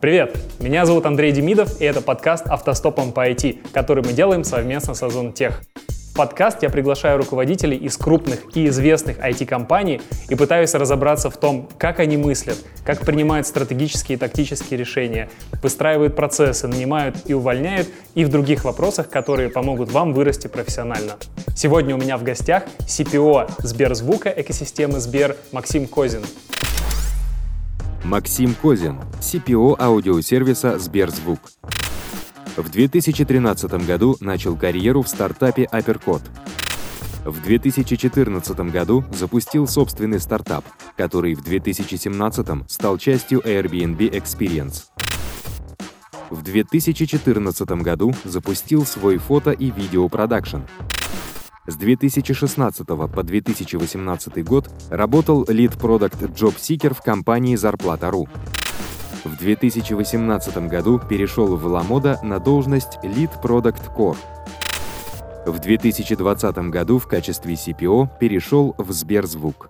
Привет! Меня зовут Андрей Демидов, и это подкаст «Автостопом по IT», который мы делаем совместно с Озон Тех. В подкаст я приглашаю руководителей из крупных и известных IT-компаний и пытаюсь разобраться в том, как они мыслят, как принимают стратегические и тактические решения, выстраивают процессы, нанимают и увольняют, и в других вопросах, которые помогут вам вырасти профессионально. Сегодня у меня в гостях CPO Сберзвука экосистемы Сбер Максим Козин. Максим Козин, CPO аудиосервиса «Сберзвук». В 2013 году начал карьеру в стартапе Апперкот. В 2014 году запустил собственный стартап, который в 2017 стал частью Airbnb Experience. В 2014 году запустил свой фото- и видеопродакшн, с 2016 по 2018 год работал Product Job Seeker в компании Зарплата.ру. В 2018 году перешел в Ламода на должность Product Core. В 2020 году в качестве CPO перешел в Сберзвук.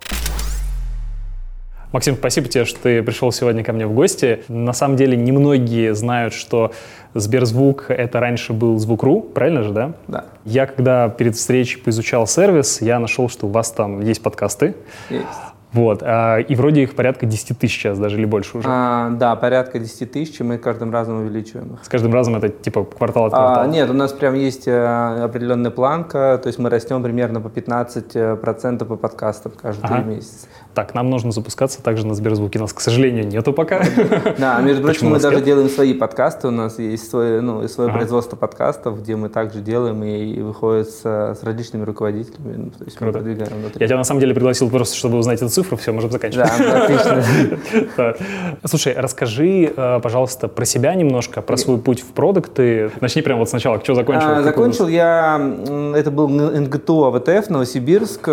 Максим, спасибо тебе, что ты пришел сегодня ко мне в гости. На самом деле, немногие знают, что Сберзвук — это раньше был Звук.ру, правильно же, да? Да. Я, когда перед встречей поизучал сервис, я нашел, что у вас там есть подкасты. Есть. Вот, а, и вроде их порядка 10 тысяч сейчас, даже или больше уже. А, да, порядка 10 тысяч, и мы каждым разом увеличиваем их. С каждым разом это типа квартал от квартала? А, нет, у нас прям есть э, определенная планка, то есть мы растем примерно по 15% по подкастам каждый Ага. месяц. Так, нам нужно запускаться также на Сберзвуке. Нас, к сожалению, нету пока. Да, между прочим, мы даже нет? делаем свои подкасты, у нас есть свое, ну, свое Ага. производство подкастов, где мы также делаем и, и выходит с, с различными руководителями, ну, то есть Круто. мы продвигаем внутри. Я тебя на самом деле пригласил просто, чтобы узнать эту цифру. Все, можем заканчивать. Да, отлично. Слушай, расскажи, э, пожалуйста, про себя немножко, про свой путь в продукты. Начни прямо вот сначала, что закончил? А, закончил я, это был НГТУ АВТФ, Новосибирск.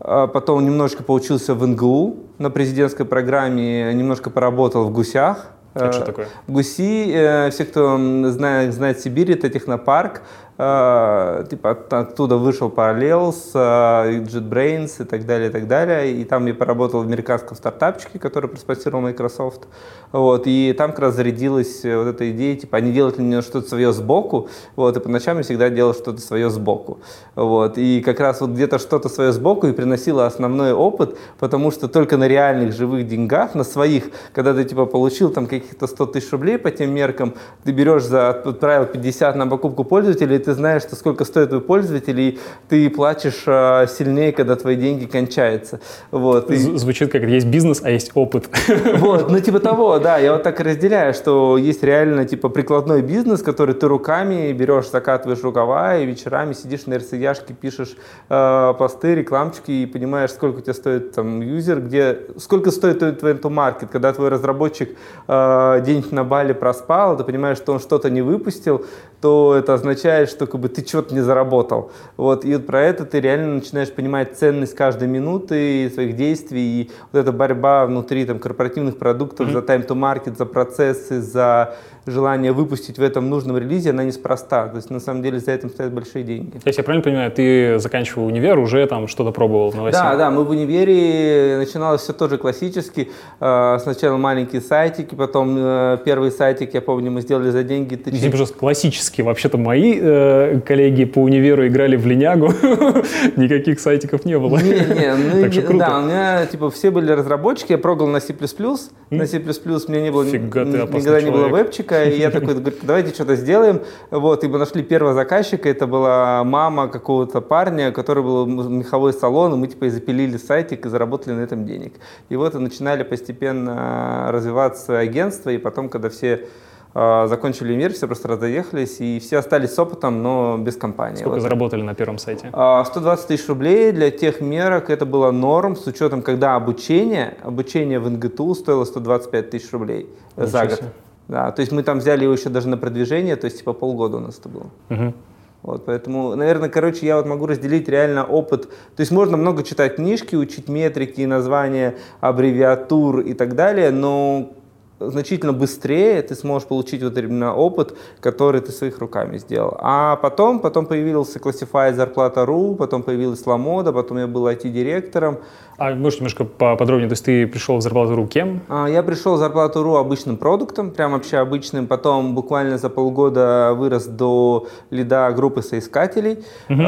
А Потом немножко поучился в НГУ на президентской программе, немножко поработал в ГУСях. Это что Э, такое? ГУСи, э, все, кто знает, знает Сибирь, это технопарк. Э, Типа от- оттуда вышел Parallels, э, JetBrains и так далее, и так далее. И там я поработал в американском стартапчике, который проспонсировал Microsoft. Вот, и там как раз зарядилась э, вот эта идея, типа, они делают для меня что-то свое сбоку, вот, и по ночам я всегда делал что-то свое сбоку. Вот, и как раз вот где-то что-то свое сбоку и приносило основной опыт, потому что только на реальных живых деньгах, на своих, когда ты, типа, получил там каких-то 100 тысяч рублей по тем меркам, ты берешь за, отправил 50 на покупку пользователя, и ты знаешь, что сколько стоит твой пользователь, и ты плачешь э, сильнее, когда твои деньги кончаются. Вот, и- Звучит как есть бизнес, а есть опыт. вот, ну типа того, да, я вот так и разделяю, что есть реально типа прикладной бизнес, который ты руками берешь, закатываешь рукава и вечерами сидишь на РСЯшке, пишешь э, посты, рекламчики и понимаешь, сколько у тебя стоит там юзер, где, сколько стоит твой маркет, когда твой разработчик э, день на бале проспал, ты понимаешь, что он что-то не выпустил, то это означает, что как бы ты что-то не заработал. Вот, и вот про это ты реально начинаешь понимать ценность каждой минуты своих действий, и вот эта борьба внутри там, корпоративных продуктов за time to market, за процессы, за желание выпустить в этом нужном релизе, она неспроста. То есть на самом деле за этим стоят большие деньги. Если я правильно понимаю, ты заканчивал универ, уже там что-то пробовал в новостях? Да, да, мы в универе начиналось все тоже классически. Э, Сначала маленькие сайтики, потом э, первый сайтик, я помню, мы сделали за деньги Извини, пожалуйста, классически. Вообще-то мои э, коллеги по универу играли в линягу, никаких сайтиков не было. Не, не, ну, Так что круто. да, у меня типа все были разработчики, я прогал на C++, на C++ у меня не было, никогда не было человек. Вебчика, и я такой, говорю, давайте что-то сделаем, вот, и мы нашли первого заказчика, это была мама какого-то парня, который был меховой салон, и мы типа и запилили сайтик и заработали на этом денег. И вот и начинали постепенно развиваться агентство, и потом, когда все э, закончили универ, все просто разоехались, и все остались с опытом, но без компании. Сколько Вот. заработали на первом сайте? А, 120 тысяч рублей для тех мерок это было норм, с учетом, когда обучение, обучение в НГТУ стоило 125 тысяч рублей за Ничего год. себе. Да, то есть мы там взяли его еще даже на продвижение, то есть типа полгода у нас это было. Мгм. Вот, поэтому, наверное, короче, я вот могу разделить реально опыт. То есть можно много читать книжки, учить метрики, названия, аббревиатур и так далее, но значительно быстрее ты сможешь получить вот именно опыт, который ты своих руками сделал. А потом, потом появился Classify зарплата.ру, потом появилась Ламода, потом я был IT-директором. А можешь немножко поподробнее, то есть ты пришел в зарплату.ру кем? А, я пришел в зарплату.ру обычным продуктом, прям вообще обычным, потом буквально за полгода вырос до лида группы соискателей, угу.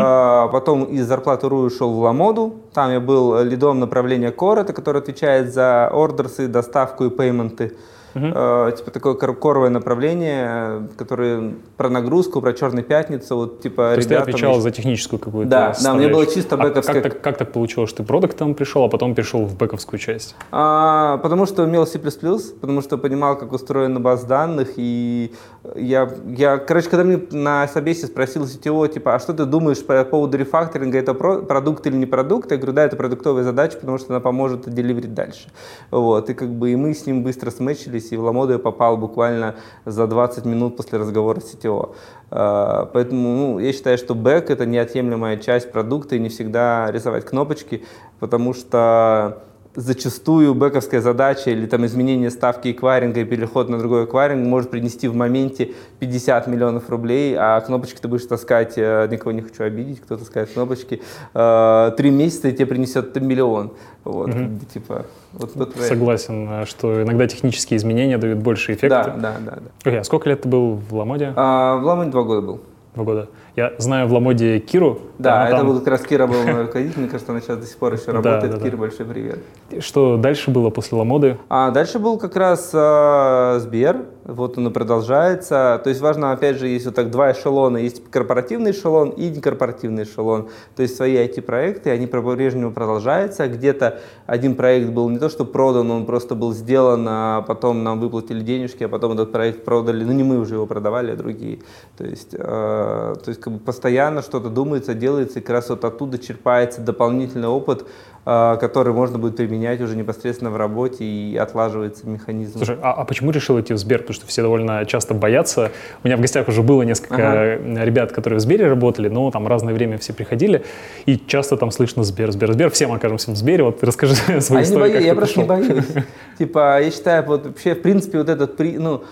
потом из зарплаты.ру ушел в Ламоду, там я был лидом направления Core, это который отвечает за ордерсы, доставку и пейменты. Угу. Э, типа такое коровое направление, которое про нагрузку, про черную пятницу, вот типа То есть ты отвечал есть... за техническую какую-то Да, да, меня было чисто бэковская. А как, так, как так получилось, что ты продуктом пришел, а потом перешел в бэковскую часть? А, потому что умел C++, потому что понимал, как устроена база данных, и я, я, короче, когда мне на собесе спросил сетевого, типа, а что ты думаешь по поводу рефакторинга, это про, продукт или не продукт? Я говорю, да, это продуктовая задача, потому что она поможет деливерить дальше. Вот, и как бы и мы с ним быстро смычили, и в Ламоду я попал буквально за 20 минут после разговора с CTO. А, поэтому ну, я считаю, что бэк — это неотъемлемая часть продукта, и не всегда рисовать кнопочки, потому что зачастую бэковская задача или там изменение ставки эквайринга и переход на другой эквайринг может принести в моменте 50 миллионов рублей, а кнопочки ты будешь таскать, э, никого не хочу обидеть, кто таскает кнопочки, э, три месяца и тебе принесет миллион. Вот, угу. типа, вот, вот Согласен, э, что иногда технические изменения дают больше эффекта. Да, да, да. да. Okay, а сколько лет ты был в Ламоде? А, в Ламоде два года был. Два года. Я знаю в Ламоде Киру. Да, это там... был как раз Кира был мой руководитель, мне кажется, она сейчас до сих пор еще работает. Да, да, Кира, да. большой привет. Что дальше было после Ламоды? А дальше был как раз э, Сбер, вот он и продолжается. То есть важно, опять же, есть вот так два эшелона. Есть корпоративный эшелон и некорпоративный эшелон. То есть свои IT-проекты, они по-прежнему продолжаются. Где-то один проект был не то, что продан, он просто был сделан, а потом нам выплатили денежки, а потом этот проект продали. Ну, не мы уже его продавали, а другие. То есть, э, то есть как бы постоянно что-то думается, делается, и как раз вот оттуда черпается дополнительный опыт, который можно будет применять уже непосредственно в работе и отлаживается механизм. Слушай, а, а почему решил идти в Сбер? Потому что все довольно часто боятся. У меня в гостях уже было несколько ага. ребят, которые в Сбере работали, но там разное время все приходили, и часто там слышно Сбер, Сбер, Сбер. Все мы окажемся в Сбере. Вот расскажи свою а историю. Я, не боюсь, я просто не боюсь. Типа, я считаю, вот вообще, в принципе, вот этот ну,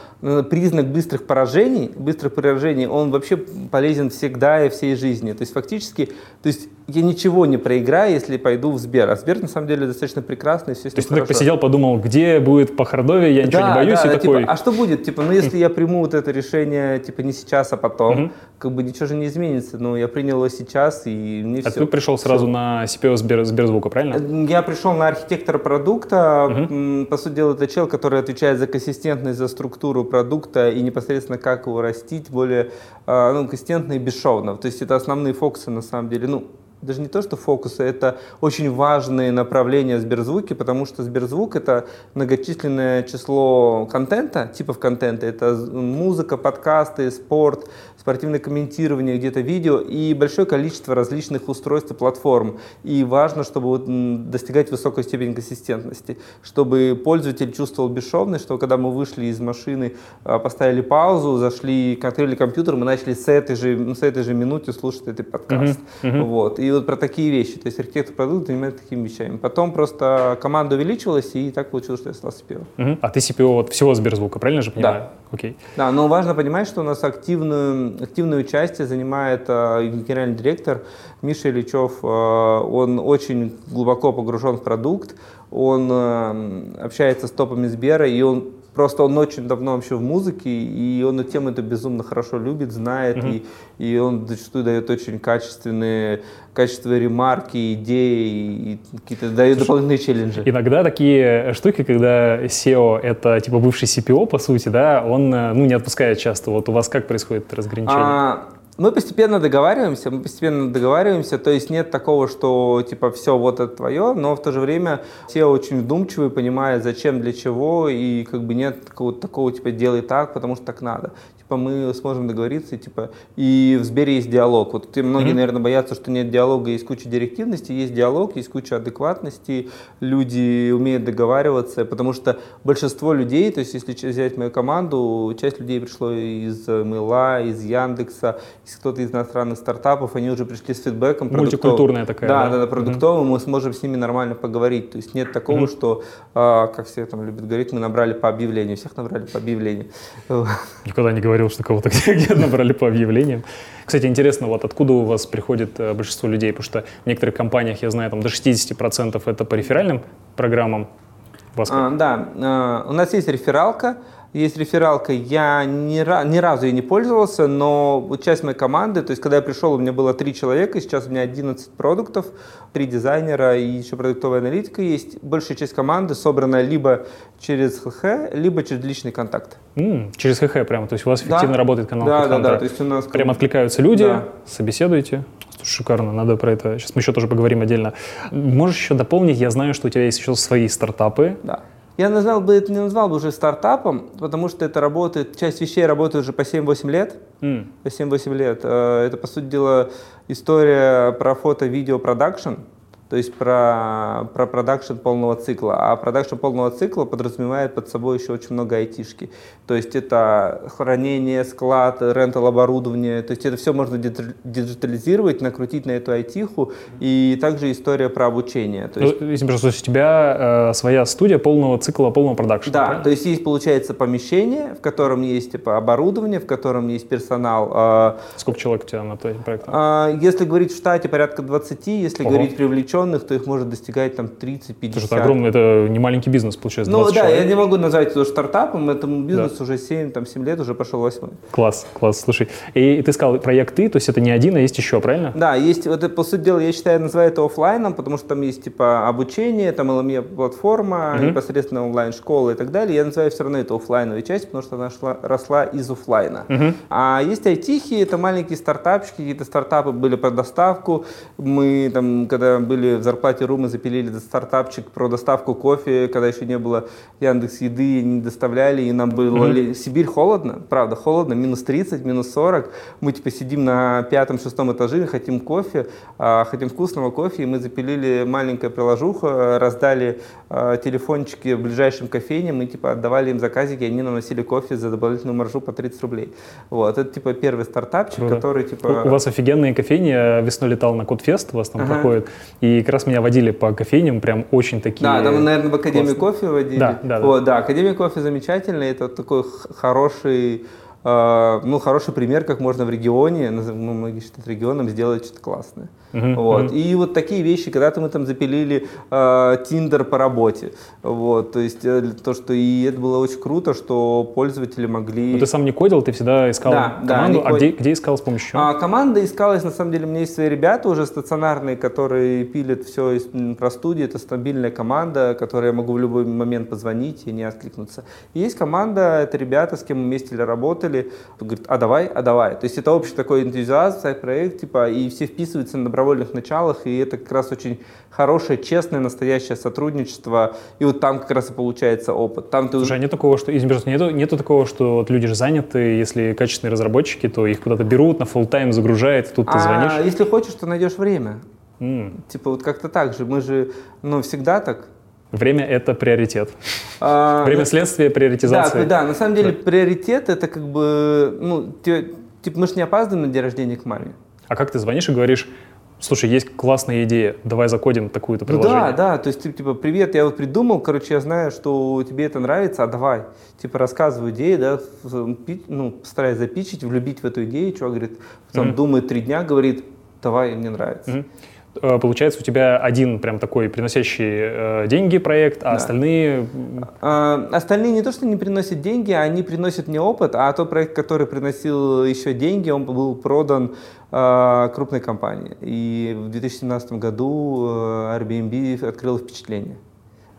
признак быстрых поражений, быстрых поражений, он вообще полезен всегда и всей жизни. То есть фактически, то есть я ничего не проиграю, если пойду в Сбер. А Сбер, на самом деле, достаточно прекрасный, все То есть ты так посидел, подумал, где будет по хардове, я ничего да, не боюсь, да, и типа, такой... А что будет? Типа, ну, если я приму вот это решение, типа, не сейчас, а потом, как бы ничего же не изменится. Ну, я принял его сейчас, и мне а все... А ты пришел сразу все. на CPO Сбер, Сберзвука, правильно? Я пришел на архитектора продукта. Угу. По сути дела, это чел, который отвечает за консистентность, за структуру продукта и непосредственно как его растить более а, ну, консистентно и бесшовно. То есть это основные фокусы, на самом деле. Ну, даже не то, что фокусы, это очень важные направления Сберзвуки, потому что Сберзвук — это многочисленное число контента, типов контента. Это музыка, подкасты, спорт, спортивное комментирование, где-то видео и большое количество различных устройств и платформ. И важно, чтобы достигать высокой степени консистентности, чтобы пользователь чувствовал бесшовность, что когда мы вышли из машины, а, поставили паузу, зашли, открыли компьютер, мы начали с этой же, ну, с этой же минуты слушать этот подкаст. Uh-huh, uh-huh. Вот. И вот про такие вещи. То есть архитектор продукта занимается такими вещами. Потом просто команда увеличилась, и так получилось, что я стал CPO. Uh-huh. А ты CPO вот всего Сберзвука, правильно же понимаю? Да. Окей. Да, но важно понимать, что у нас активную, активное участие занимает э, генеральный директор Миша Ильичев. Э, он очень глубоко погружен в продукт, он э, общается с топами Сбера, и он Просто он очень давно вообще в музыке, и он эту тему это безумно хорошо любит, знает, mm-hmm. и, и он зачастую дает очень качественные, качественные ремарки, идеи, и какие-то дает Слушай, дополнительные челленджи. Иногда такие штуки, когда SEO — это типа бывший CPO, по сути, да, он ну, не отпускает часто. Вот у вас как происходит разграничение? А, мы постепенно договариваемся, мы постепенно договариваемся, то есть нет такого, что типа все вот это твое, но в то же время все очень вдумчивые, понимают, зачем, для чего, и как бы нет какого-то такого типа делай так, потому что так надо. Типа, мы сможем договориться, и, типа, и в Сбере есть диалог. Вот те многие, mm-hmm. наверное, боятся, что нет диалога, есть куча директивности, есть диалог, есть куча адекватности, люди умеют договариваться, потому что большинство людей, то есть если взять мою команду, часть людей пришло из Мила, из Яндекса, из кто-то из иностранных стартапов, они уже пришли с фидбэком. Мультикультурная такая. Да, да, да, продуктовым, mm-hmm. мы сможем с ними нормально поговорить. То есть нет такого, mm-hmm. что, а, как все там любят говорить, мы набрали по объявлению, всех набрали по объявлению. Никогда не говорил, что кого-то где набрали по объявлениям. Кстати, интересно, вот откуда у вас приходит э, большинство людей, потому что в некоторых компаниях, я знаю, там до 60% это по реферальным программам. Вас а, да, а, у нас есть рефералка, есть рефералка, я ни, ни разу ей не пользовался, но часть моей команды, то есть когда я пришел, у меня было три человека, сейчас у меня 11 продуктов, три дизайнера и еще продуктовая аналитика есть. Большая часть команды собрана либо через ХХ, либо через личный контакт. Mm, через ХХ прямо, то есть у вас эффективно да. работает канал Да, да, да, то есть у нас... Прям откликаются люди, да. собеседуете. Шикарно, надо про это. Сейчас мы еще тоже поговорим отдельно. Можешь еще дополнить, я знаю, что у тебя есть еще свои стартапы. Да. Я назвал бы это не назвал бы уже стартапом, потому что это работает, часть вещей работает уже по 7-8 лет. Mm. По 7-8 лет. Э, это, по сути дела, история про фото-видео продакшн то есть про, про продакшн полного цикла. А продакшн полного цикла подразумевает под собой еще очень много айтишки. То есть это хранение, склад, rental оборудование. То есть это все можно диджитализировать, накрутить на эту айтиху. И также история про обучение. То есть, ну, если просто у тебя э, своя студия полного цикла, полного продакшна. Да, правильно? то есть есть, получается, помещение, в котором есть типа, оборудование, в котором есть персонал. Э, Сколько человек у тебя на проекте? Э, если говорить в штате, порядка 20, если Ого. говорить привлечен вовлеченных, то их может достигать там 30-50. Это огромный, это не маленький бизнес, получается, Ну да, человек. я не могу назвать это стартапом, этому бизнесу да. уже 7, там, 7 лет, уже пошел 8. Класс, класс, слушай. И ты сказал проект ты, то есть это не один, а есть еще, правильно? Да, есть, вот это, по сути дела, я считаю, называю это офлайном, потому что там есть типа обучение, там LME-платформа, угу. непосредственно онлайн-школа и так далее. Я называю все равно это офлайновая часть, потому что она шла, росла из офлайна. Угу. А есть айтихи, это маленькие стартапчики, какие-то стартапы были про доставку. Мы там, когда были в зарплате РУ мы запилили стартапчик про доставку кофе, когда еще не было Яндекс Еды, не доставляли, и нам было... Mm-hmm. Сибирь холодно, правда, холодно, минус 30, минус 40. Мы типа сидим на пятом-шестом этаже, хотим кофе, а, хотим вкусного кофе, и мы запилили маленькое приложуху, раздали а, телефончики в ближайшем кофейне, мы типа отдавали им заказики, и они нам носили кофе за дополнительную маржу по 30 рублей. Вот, это типа первый стартапчик, Круто. который типа... У, у вас офигенные кофейни, я весной летал на Кодфест, у вас там ага. проходит, и и как раз меня водили по кофейням, прям очень такие... Да, там, наверное, в Академии классные. кофе водили. Да, да, да. Вот, да, Академия кофе замечательная, это такой хороший а, ну, хороший пример, как можно в регионе, ну, многие считают регионом, сделать что-то классное. Uh-huh, вот. uh-huh. И вот такие вещи, когда-то мы там запилили Тиндер э, по работе. Вот. То есть э, то, что и это было очень круто, что пользователи могли... Но ты сам не кодил, ты всегда искал да, команду, да, а где, где искал с помощью? А, команда искалась, на самом деле, у меня есть свои ребята уже стационарные, которые пилят все про студии, это стабильная команда, которой я могу в любой момент позвонить и не откликнуться. И есть команда, это ребята, с кем мы вместе работали, говорит, а давай, а давай. То есть это общий такой энтузиазм, проект, типа, и все вписываются на добровольных началах, и это как раз очень хорошее, честное, настоящее сотрудничество, и вот там как раз и получается опыт. Там ты... Слушай, а нет такого, что, извини, нету, нету такого, что вот люди же заняты, если качественные разработчики, то их куда-то берут, на full тайм загружают, тут а ты звонишь? если хочешь, то найдешь время. Mm. Типа вот как-то так же, мы же, ну, всегда так, Время — это приоритет. А, Время следствия, приоритизация. Да, да, на самом деле приоритет — это как бы, ну, типа мы же не опаздываем на день рождения к маме. А как ты звонишь и говоришь, слушай, есть классная идея, давай закодим такую-то приложение. Ну да, да, то есть типа, привет, я вот придумал, короче, я знаю, что тебе это нравится, а давай. Типа рассказываю идею, да, ну, стараюсь запичить, влюбить в эту идею, чувак говорит, потом mm-hmm. думает три дня, говорит, давай, мне нравится. Mm-hmm. Э, получается у тебя один прям такой приносящий э, деньги проект, а да. остальные... А, остальные не то, что не приносят деньги, они приносят мне опыт, а тот проект, который приносил еще деньги, он был продан э, крупной компании. И в 2017 году Airbnb открыл впечатление.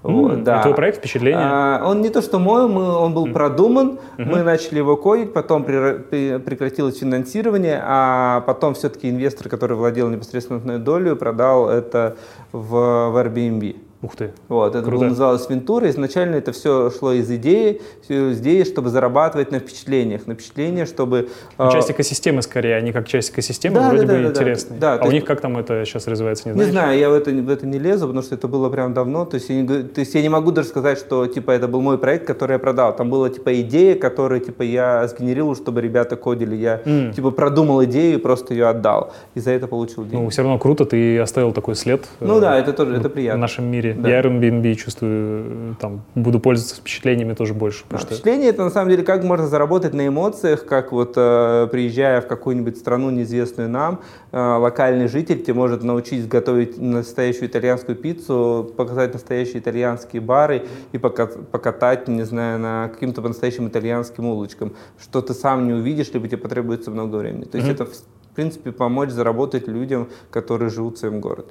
Вот, mm, да. Твой проект впечатление? А, он не то, что мой, мы, он был mm. продуман, mm-hmm. мы начали его кодить, потом при, прекратилось финансирование, а потом все-таки инвестор, который владел непосредственно долей, продал это в, в Airbnb. Ух ты. Вот, это Круто. было, называлось Вентура. Изначально это все шло из идеи, из идеи, чтобы зарабатывать на впечатлениях. На впечатления, чтобы... Ну, э, часть экосистемы скорее, они как часть экосистемы, Да, вроде да, бы да, да, да. интересные. Да, а у них как там это сейчас развивается, не Не знаешь? знаю, я в это, в это не лезу, потому что это было прям давно. То есть, я не, то есть я не могу даже сказать, что типа это был мой проект, который я продал. Там была типа идея, которую типа я сгенерировал, чтобы ребята кодили. Я М. типа продумал идею и просто ее отдал. И за это получил деньги. Ну, все равно круто, ты оставил такой след. Ну, э, да, это тоже это в приятно. нашем мире. Да. Я Airbnb чувствую, там, буду пользоваться впечатлениями тоже больше. Да, что- Впечатление это на самом деле как можно заработать на эмоциях, как вот э, приезжая в какую-нибудь страну неизвестную нам, э, локальный житель тебе может научить готовить настоящую итальянскую пиццу, показать настоящие итальянские бары и пока- покатать, не знаю, на каким-то по-настоящему итальянским улочкам, что ты сам не увидишь, либо тебе потребуется много времени. То есть Мгм. это в принципе помочь заработать людям, которые живут в своем городе.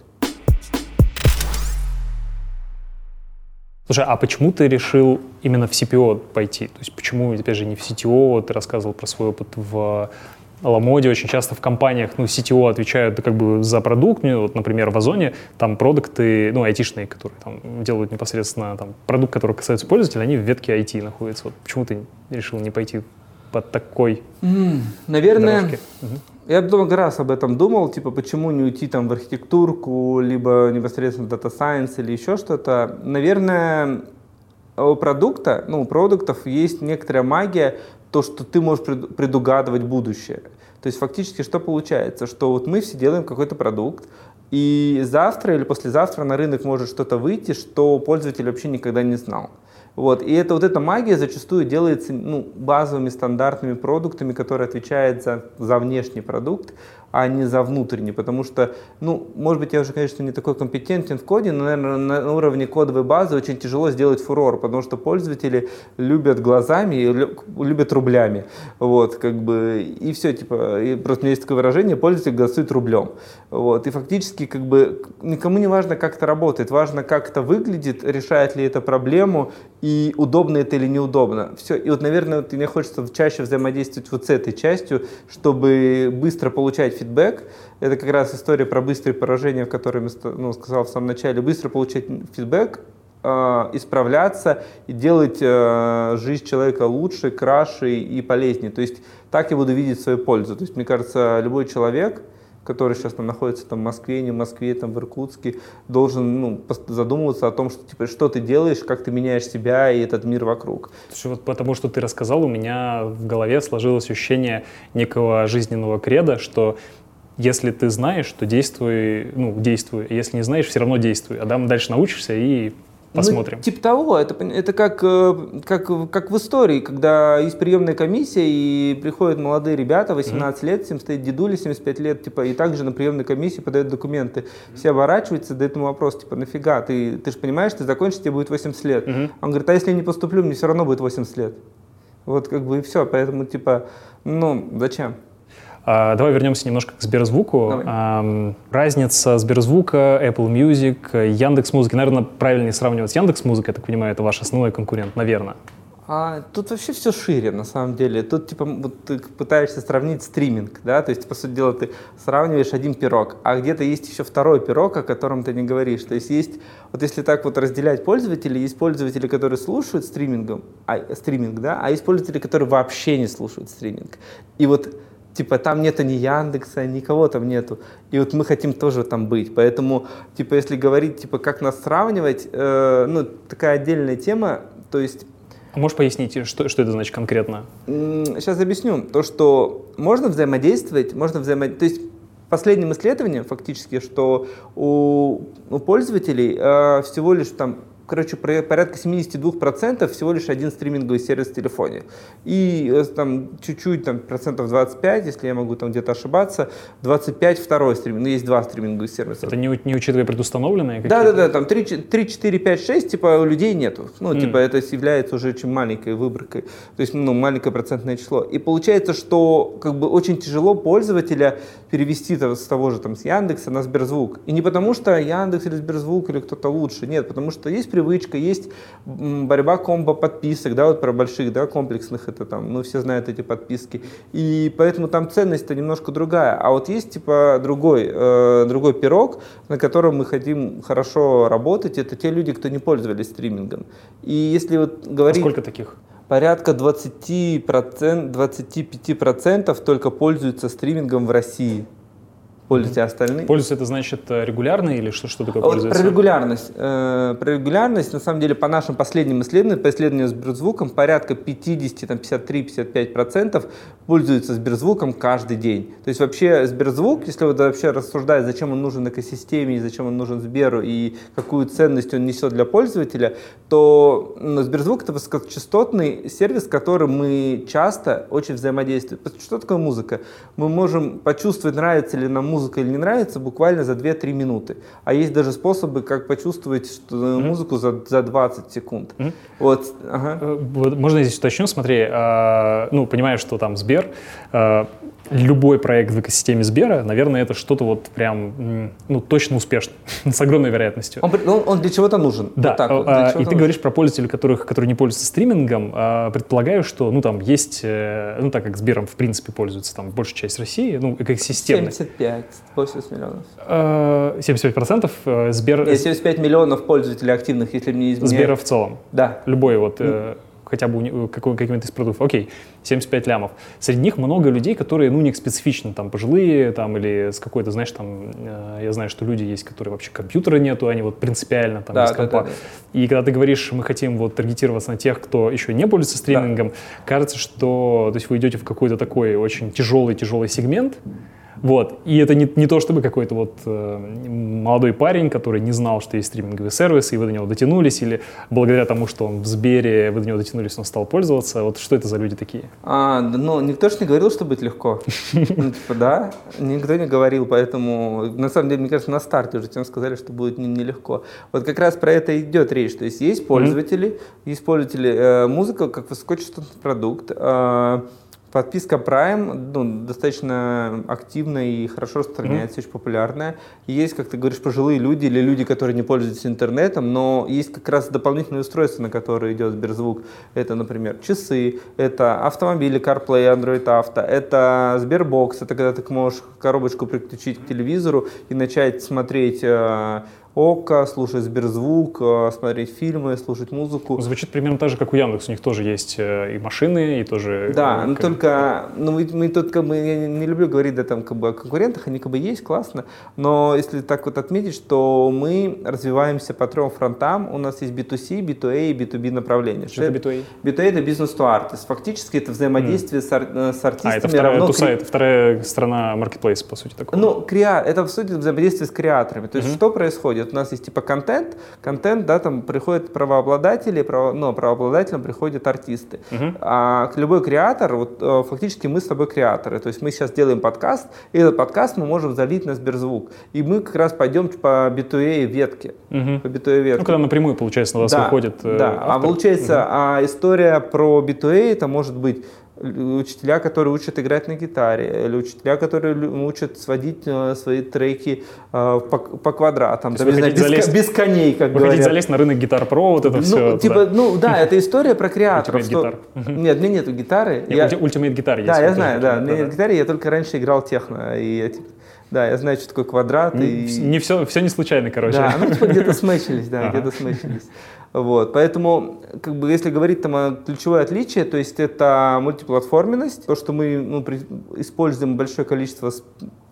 Слушай, а почему ты решил именно в CPO пойти? То есть почему, опять же, не в CTO? Ты рассказывал про свой опыт в Ламоде. Очень часто в компаниях, ну, CTO отвечают как бы за продукт. Ну, вот, например, в Озоне там продукты, ну, айтишные, которые там делают непосредственно там, продукт, который касается пользователя, они в ветке IT находятся. Вот почему ты решил не пойти по такой Наверное, дорожке? Я много раз об этом думал, типа, почему не уйти там в архитектурку, либо непосредственно в Data Science или еще что-то. Наверное, у продукта, ну, у продуктов есть некоторая магия, то, что ты можешь пред- предугадывать будущее. То есть фактически что получается? Что вот мы все делаем какой-то продукт, и завтра или послезавтра на рынок может что-то выйти, что пользователь вообще никогда не знал. Вот. И это, вот эта магия зачастую делается ну, базовыми стандартными продуктами, которые отвечают за, за внешний продукт, а не за внутренний. Потому что, ну, может быть, я уже, конечно, не такой компетентен в коде, но, наверное, на, уровне кодовой базы очень тяжело сделать фурор, потому что пользователи любят глазами и лю- любят рублями. Вот, как бы, и все, типа, и просто у меня есть такое выражение, пользователь голосует рублем. Вот, и фактически, как бы, никому не важно, как это работает, важно, как это выглядит, решает ли это проблему, и удобно это или неудобно. Все. И вот, наверное, вот мне хочется чаще взаимодействовать вот с этой частью, чтобы быстро получать фидбэк. Это как раз история про быстрые поражения, в которой я ну, сказал в самом начале. Быстро получать фидбэк, э, исправляться и делать э, жизнь человека лучше, краше и полезнее. То есть так я буду видеть свою пользу. То есть, мне кажется, любой человек, который сейчас там находится там, в Москве, не в Москве, там, в Иркутске, должен ну, задумываться о том, что, типа, что ты делаешь, как ты меняешь себя и этот мир вокруг. Слушай, вот потому что ты рассказал, у меня в голове сложилось ощущение некого жизненного креда, что если ты знаешь, то действуй, ну, действуй. Если не знаешь, все равно действуй. А там дальше научишься и посмотрим. Ну, типа того, это, это как, э, как, как в истории, когда есть приемная комиссия, и приходят молодые ребята, 18 лет, всем стоит дедуля, 75 лет, типа, и также на приемной комиссии подают документы. Все оборачиваются, задают ему вопрос, типа, нафига, ты, ты же понимаешь, ты закончишь, тебе будет 80 лет. Мгм. Он говорит, а если я не поступлю, мне все равно будет 80 лет. Вот как бы и все, поэтому, типа, ну, зачем? А, давай вернемся немножко к Сберзвуку. Ам, разница Сберзвука, Apple Music, Яндекс Музыки. Наверное, правильнее сравнивать с Яндекс Музыкой, я так понимаю, это ваш основной конкурент, наверное. А тут вообще все шире, на самом деле. Тут, типа, вот ты пытаешься сравнить стриминг, да, то есть, по сути дела, ты сравниваешь один пирог, а где-то есть еще второй пирог, о котором ты не говоришь. То есть есть, вот если так вот разделять пользователей, есть пользователи, которые слушают стримингом, а, стриминг, да, а есть пользователи, которые вообще не слушают стриминг. И вот типа там нету ни Яндекса, никого там нету. И вот мы хотим тоже там быть. Поэтому, типа, если говорить, типа, как нас сравнивать, э, ну, такая отдельная тема, то есть А можешь пояснить, что, что это значит конкретно? Сейчас объясню. То, что можно взаимодействовать, можно взаимодействовать. То есть последним исследованием фактически, что у, у пользователей э, всего лишь там короче, порядка 72% всего лишь один стриминговый сервис в телефоне. И э, там чуть-чуть, там, процентов 25, если я могу там где-то ошибаться, 25 второй стриминг. Ну, есть два стриминговых сервиса. Это не, не учитывая предустановленные какие-то? да, да, там 3, 3, 4, 5, 6, типа у людей нету. Ну, Мгм. типа это является уже очень маленькой выборкой. То есть, ну, маленькое процентное число. И получается, что как бы очень тяжело пользователя перевести то- с того же там с Яндекса на Сберзвук. И не потому, что Яндекс или Сберзвук или кто-то лучше. Нет, потому что есть привычка, есть борьба комбо подписок, да, вот про больших, да, комплексных, это там, ну, все знают эти подписки. И поэтому там ценность-то немножко другая. А вот есть, типа, другой, э, другой пирог, на котором мы хотим хорошо работать, это те люди, кто не пользовались стримингом. И если вот говорить... А сколько таких? порядка 20%, 25% только пользуются стримингом в России пользуются остальные. Пользуются это значит э, регулярно или что, что такое а пользуется? про регулярность. Э, про регулярность, на самом деле, по нашим последним исследованиям, по исследованию Сберзвуком, порядка 50, там, 53-55% пользуются Сберзвуком каждый день. То есть вообще Сберзвук, если вот вообще рассуждать, зачем он нужен экосистеме, и зачем он нужен Сберу, и какую ценность он несет для пользователя, то ну, Сберзвук — это высокочастотный сервис, с которым мы часто очень взаимодействуем. Что такое музыка? Мы можем почувствовать, нравится ли нам музыка, музыка или не нравится, буквально за 2-3 минуты. А есть даже способы, как почувствовать что, mm-hmm. музыку за, за 20 секунд. Mm-hmm. Вот, ага. Э, можно здесь уточню, смотри, э, ну, понимаешь, что там Сбер, э, любой проект в экосистеме Сбера, наверное, это что-то вот прям, ну, точно успешно, с огромной вероятностью. Он, он, он для чего-то нужен. Да, вот так, вот, а, и ты нужен. говоришь про пользователей, которых, которые не пользуются стримингом, а, предполагаю, что, ну, там есть, э, ну, так как Сбером, в принципе, пользуется там большая часть России, ну, экосистемной. 75, 80 миллионов. 75 процентов э, Сбер... Нет, 75 миллионов пользователей активных, если мне изменяет. Сбера в целом? Да. Любой вот... Mm хотя бы каким-то из продуктов. Окей, 75 лямов. Среди них много людей, которые, ну, не специфичны, там, пожилые, там, или с какой-то, знаешь, там, э, я знаю, что люди есть, которые вообще компьютера нету, они вот принципиально там да, без компа. Да, да. И когда ты говоришь, мы хотим вот таргетироваться на тех, кто еще не пользуется стримингом, да. кажется, что, то есть вы идете в какой-то такой очень тяжелый-тяжелый сегмент, вот. И это не, не то, чтобы какой-то вот э, молодой парень, который не знал, что есть стриминговый сервис, и вы до него дотянулись, или благодаря тому, что он в Сбере, вы до него дотянулись, он стал пользоваться. Вот что это за люди такие? А, ну, никто же не говорил, что будет легко. Ну, типа, да, никто не говорил, поэтому, на самом деле, мне кажется, на старте уже всем сказали, что будет нелегко. Вот как раз про это идет речь. То есть есть пользователи, есть пользователи, э, музыка как высокочастотный продукт, э, Подписка Prime ну, достаточно активная и хорошо распространяется, mm-hmm. очень популярная. Есть, как ты говоришь, пожилые люди или люди, которые не пользуются интернетом, но есть как раз дополнительные устройства, на которые идет Сберзвук. Это, например, часы, это автомобили CarPlay, Android Auto, это Sberbox, это когда ты можешь коробочку приключить к телевизору и начать смотреть э, ОККО, слушать Сберзвук, э, смотреть фильмы, слушать музыку. Звучит примерно так же, как у Яндекс. У них тоже есть э, и машины, и тоже... Да, но только... Ну, мы, мы тут как бы... Я не люблю говорить да, там, как бы, о конкурентах, они как бы есть, классно. Но если так вот отметить, что мы развиваемся по трем фронтам. У нас есть B2C, B2A и B2B направления. Что, это B2A? B2A — это бизнес to artist. Фактически это взаимодействие mm. с, э, с артистами. А, это вторая, равно... туса, это вторая сторона marketplace, по сути, такого. Ну, креа... это, в сути, взаимодействие с креаторами. То есть, mm-hmm. что происходит? У нас есть типа контент, контент, да, там приходят правообладатели, право, ну, правообладателям приходят артисты. Uh-huh. А любой креатор, вот э, фактически мы с тобой креаторы, то есть мы сейчас делаем подкаст, и этот подкаст мы можем залить на Сберзвук, и мы как раз пойдем по B2A ветке, uh-huh. по B2A ветке. Ну, когда напрямую, получается, на вас да, выходит э, Да, а автор. а получается, uh-huh. а история про B2A, это может быть учителя, которые учат играть на гитаре, или учителя, которые учат сводить э, свои треки э, по, по квадратам, да, знаю, без, залезть, без коней, как вы говорят. хотите залезть на рынок гитар про вот это ну, все? Типа, да. Ну да, это история про креаторов. Что... гитар. Нет, меня нету гитары. Нет, я... Ultimate гитар есть. Да, я знаю, да, у меня нет гитары, я только раньше играл техно, и я, типа, да, я знаю, что такое квадрат. И... Не все, все не случайно, короче. Да, ну типа где-то смычились, да, где-то смычились. Вот, поэтому, как бы, если говорить там о ключевое отличие, то есть это мультиплатформенность, то, что мы ну, при, используем большое количество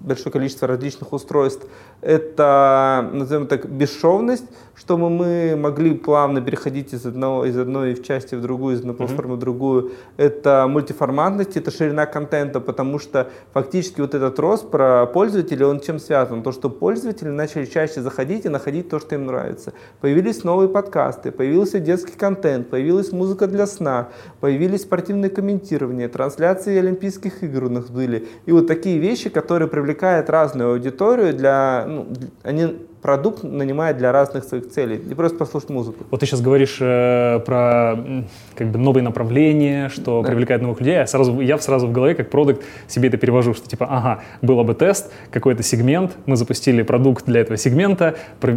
большое количество различных устройств. Это, назовем так, бесшовность, чтобы мы могли плавно переходить из, одного, из одной части в другую, из одной платформы mm-hmm. в другую. Это мультиформатность, это ширина контента, потому что фактически вот этот рост про пользователей, он чем связан? То, что пользователи начали чаще заходить и находить то, что им нравится. Появились новые подкасты, появился детский контент, появилась музыка для сна, появились спортивные комментирования, трансляции Олимпийских игр у нас были. И вот такие вещи, которые привлекают привлекает разную аудиторию для, ну, они продукт нанимает для разных своих целей, не просто послушать музыку. Вот ты сейчас говоришь э, про как бы новые направления, что да. привлекает новых людей, а сразу, я сразу в голове как продукт себе это перевожу, что типа, ага, был бы тест, какой-то сегмент, мы запустили продукт для этого сегмента,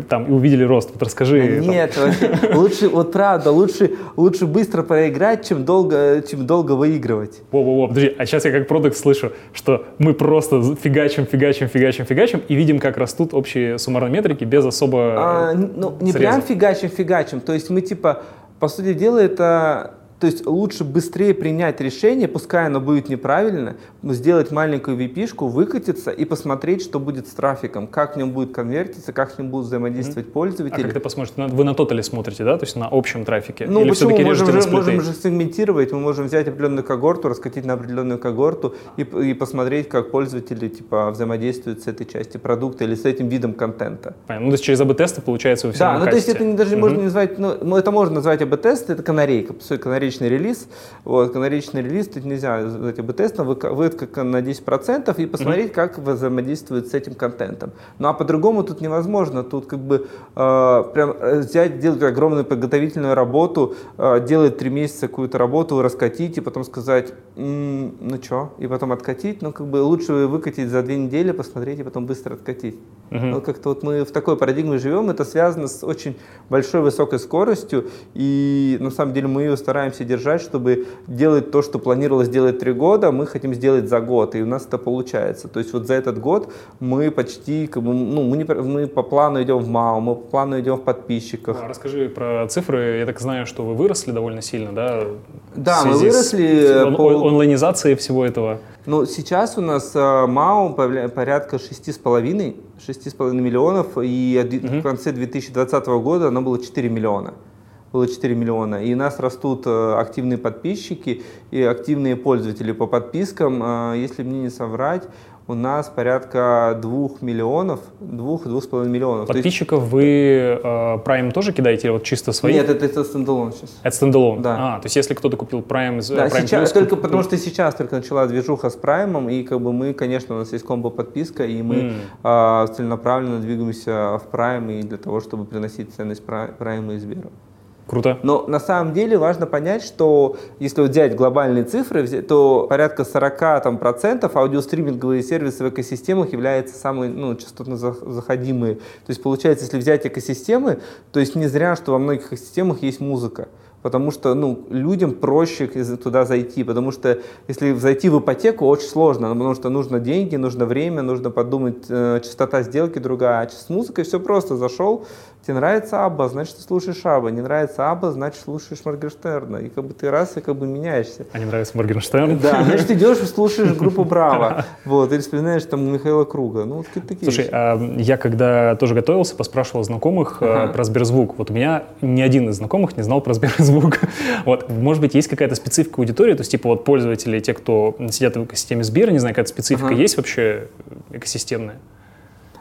там, и увидели рост. Вот расскажи. Да нет, вообще, лучше, вот правда, лучше, лучше быстро проиграть, чем долго, чем долго выигрывать. Во-во-во, подожди, а сейчас я как продукт слышу, что мы просто фигачим, фигачим, фигачим, фигачим, и видим, как растут общие суммарные метрики без особо а, Ну, не среза. прям фигачим, фигачим, то есть мы типа, по сути дела, это то есть лучше быстрее принять решение, пускай оно будет неправильно, сделать маленькую vp выкатиться и посмотреть, что будет с трафиком, как в нем будет конвертиться, как с ним будут взаимодействовать mm-hmm. пользователи. А как ты посмотришь? Вы на тотале смотрите, да? То есть на общем трафике? Ну, Или почему? Мы можем же, можем же сегментировать, мы можем взять определенную когорту, раскатить на определенную когорту и, и посмотреть, как пользователи типа взаимодействуют с этой частью продукта или с этим видом контента. Понятно. Ну, то есть через АБ-тесты получается вы все Да, ну то есть это не, даже mm-hmm. можно назвать, ну, ну, это можно назвать АБ-тест, это канарейка, по сути, канарейка канаречный релиз. Вот, канаречный релиз тут нельзя эти АБ-тестом, выкатка на 10% и посмотреть, mm-hmm. как взаимодействует с этим контентом. Ну а по-другому тут невозможно. Тут как бы э, прям э, взять, делать огромную подготовительную работу, э, делать три месяца какую-то работу, раскатить и потом сказать, м-м, ну что, и потом откатить. Ну как бы лучше выкатить за две недели, посмотреть и потом быстро откатить. Mm-hmm. Вот как-то вот мы в такой парадигме живем, это связано с очень большой высокой скоростью, и на самом деле мы ее стараемся держать, чтобы делать то, что планировалось делать три года, мы хотим сделать за год, и у нас это получается. То есть вот за этот год мы почти, как бы, ну, мы, не, мы по плану идем в МАУ, мы по плану идем в подписчиках. А расскажи про цифры. Я так знаю, что вы выросли довольно сильно, да? Да, мы выросли. Он, по... Онлайнизации всего этого. Ну, сейчас у нас э, MAU порядка 6,5 6,5 миллионов, и угу. в конце 2020 года оно было 4 миллиона было 4 миллиона. И у нас растут э, активные подписчики и активные пользователи по подпискам. Э, если мне не соврать, у нас порядка 2 миллионов, 2-2,5 миллионов. Подписчиков есть... вы э, Prime тоже кидаете или вот чисто свои? Нет, это, это standalone сейчас. Это standalone? Да. А, то есть если кто-то купил Prime, да, Prime сейчас, Plus, только, то... потому что сейчас только начала движуха с Prime, и как бы мы, конечно, у нас есть комбо подписка, и мы mm. э, целенаправленно двигаемся в Prime и для того, чтобы приносить ценность Prime и Сбера. Круто. Но на самом деле важно понять, что если взять глобальные цифры, то порядка 40 там, процентов аудиостриминговые сервисы в экосистемах являются самые ну, частотно заходимые. То есть получается, если взять экосистемы, то есть не зря, что во многих экосистемах есть музыка. Потому что ну, людям проще туда зайти, потому что если зайти в ипотеку очень сложно, потому что нужно деньги, нужно время, нужно подумать, э, частота сделки другая, а с музыкой все просто, зашел, Тебе нравится Абба, значит, ты слушаешь Абба. Не нравится Абба, значит, слушаешь Моргенштерна. И как бы ты раз и как бы меняешься. А не нравится Моргенштерн? Да, значит, идешь и слушаешь группу Браво. Вот, или вспоминаешь там Михаила Круга. Ну, вот такие Слушай, а я когда тоже готовился, поспрашивал знакомых э, про Сберзвук. Вот у меня ни один из знакомых не знал про Сберзвук. Вот, может быть, есть какая-то специфика аудитории, то есть, типа, вот пользователи, те, кто сидят в экосистеме Сбера, не знаю, какая-то специфика есть вообще экосистемная?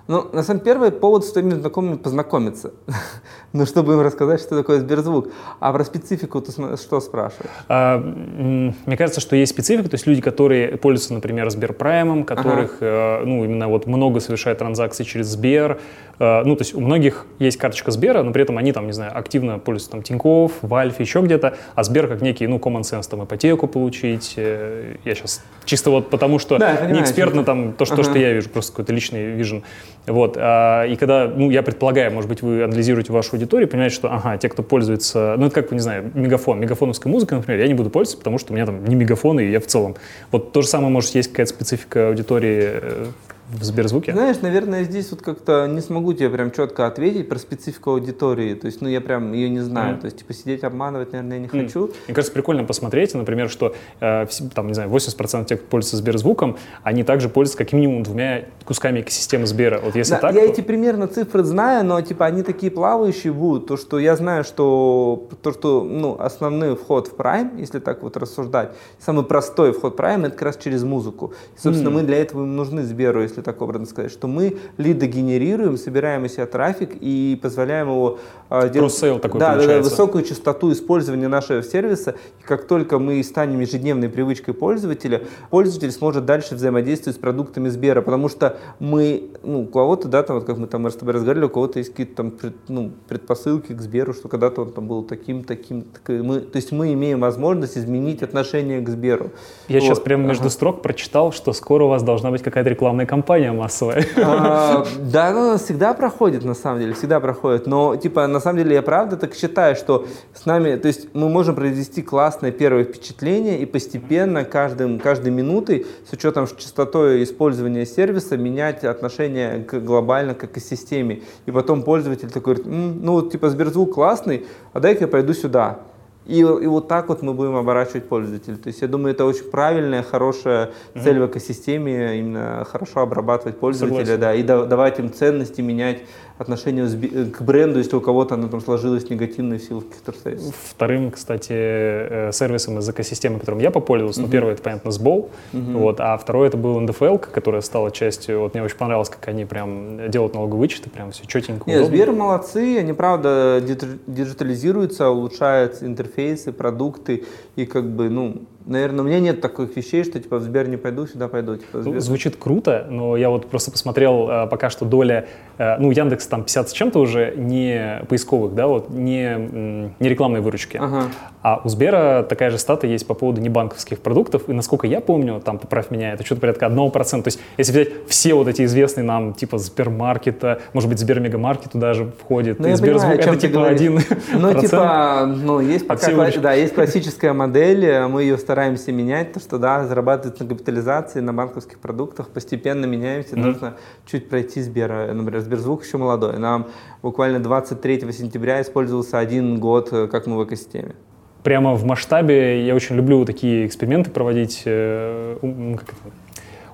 Ну, на самом деле, первый повод с твоими знакомыми познакомиться. ну, чтобы им рассказать, что такое Сберзвук. А про специфику ты что спрашиваешь? А, мне кажется, что есть специфика, то есть люди, которые пользуются, например, Сберпраймом, которых, ага. э, ну, именно вот много совершают транзакций через Сбер, э, ну, то есть у многих есть карточка Сбера, но при этом они там, не знаю, активно пользуются там Тинькофф, в Альфе, еще где-то, а Сбер как некий, ну, common sense, там, ипотеку получить. Э, я сейчас чисто вот потому, что да, не экспертно там то, что, ага. то, что я вижу, просто какой-то личный вижен. Вот. А, и когда, ну, я предполагаю, может быть, вы анализируете вашу аудиторию, понимаете, что, ага, те, кто пользуется, ну, это как, не знаю, мегафон, мегафоновской музыкой, например, я не буду пользоваться, потому что у меня там не мегафон, и я в целом. Вот то же самое, может, есть какая-то специфика аудитории э, в Сберзвуке? Знаешь, наверное, здесь вот как-то не смогу тебе прям четко ответить про специфику аудитории. То есть, ну, я прям ее не знаю. Mm. То есть, типа, сидеть обманывать, наверное, я не mm. хочу. Мне кажется, прикольно посмотреть, например, что, э, там, не знаю, 80% тех, кто пользуется Сберзвуком, они также пользуются как минимум двумя кусками экосистемы Сбера. Вот если да, так, я то... эти примерно цифры знаю, но, типа, они такие плавающие будут. То, что я знаю, что то, что, ну, основной вход в Prime, если так вот рассуждать, самый простой вход в Prime, это как раз через музыку. И, собственно, mm. мы для этого им нужны Сберу. Если если так образно сказать, что мы лиды генерируем, собираем из себя трафик и позволяем его э, делать такой да, да, высокую частоту использования нашего сервиса. И как только мы станем ежедневной привычкой пользователя, пользователь сможет дальше взаимодействовать с продуктами Сбера, потому что мы, ну, у кого-то, да, там, вот как мы там с тобой разговаривали, у кого-то есть какие-то там ну, предпосылки к Сберу, что когда-то он там был таким, таким, таким. Мы, то есть мы имеем возможность изменить отношение к Сберу. Я вот. сейчас прямо между ага. строк прочитал, что скоро у вас должна быть какая-то рекламная кампания массовая. А, да, ну, всегда проходит, на самом деле, всегда проходит. Но, типа, на самом деле, я правда так считаю, что с нами, то есть мы можем произвести классное первое впечатление и постепенно каждым, каждой минутой с учетом частотой использования сервиса менять отношение к глобально к экосистеме. И потом пользователь такой говорит, ну типа Сберзвук классный, а дай-ка я пойду сюда. И, и вот так вот мы будем оборачивать пользователя. То есть я думаю, это очень правильная, хорошая mm-hmm. цель в экосистеме, именно хорошо обрабатывать пользователя, Согласен. да, и да, давать им ценности, менять отношение к бренду, если у кого-то оно там сложилось негативное в каких-то обстоятельств. Вторым, кстати, э, сервисом из экосистемы, которым я попользовался, mm-hmm. ну, первый, это, понятно, Сбол, mm-hmm. вот, а второй, это был НДФЛ, которая стала частью, вот мне очень понравилось, как они прям делают налоговые вычеты, прям все четенько, Нет, Сбер молодцы, они, правда, диджитализируются, улучшают интерфейсы, продукты, и как бы, ну, наверное, у меня нет таких вещей, что типа в Сбер не пойду, сюда пойду. Типа, Сбер... Звучит круто, но я вот просто посмотрел э, пока что доля, э, ну, Яндекс там 50 с чем-то уже не поисковых, да, вот, не, не рекламной выручки. Ага. А у Сбера такая же стата есть по поводу небанковских продуктов, и насколько я помню, там, поправь меня, это что-то порядка 1%. То есть, если взять все вот эти известные нам, типа Сбермаркета, может быть, Сбермегамаркет туда же входит, ну, и Сберзвук, это типа один Ну, типа, ну, есть пока, да, есть классическая модель, мы ее стараемся менять, то, что, да, зарабатывать на капитализации, на банковских продуктах, постепенно меняемся, mm-hmm. нужно чуть пройти Сбера, например, Сберзвук еще молодой, нам буквально 23 сентября использовался один год, э, как мы в экосистеме. Прямо в масштабе. Я очень люблю такие эксперименты проводить, э, как это,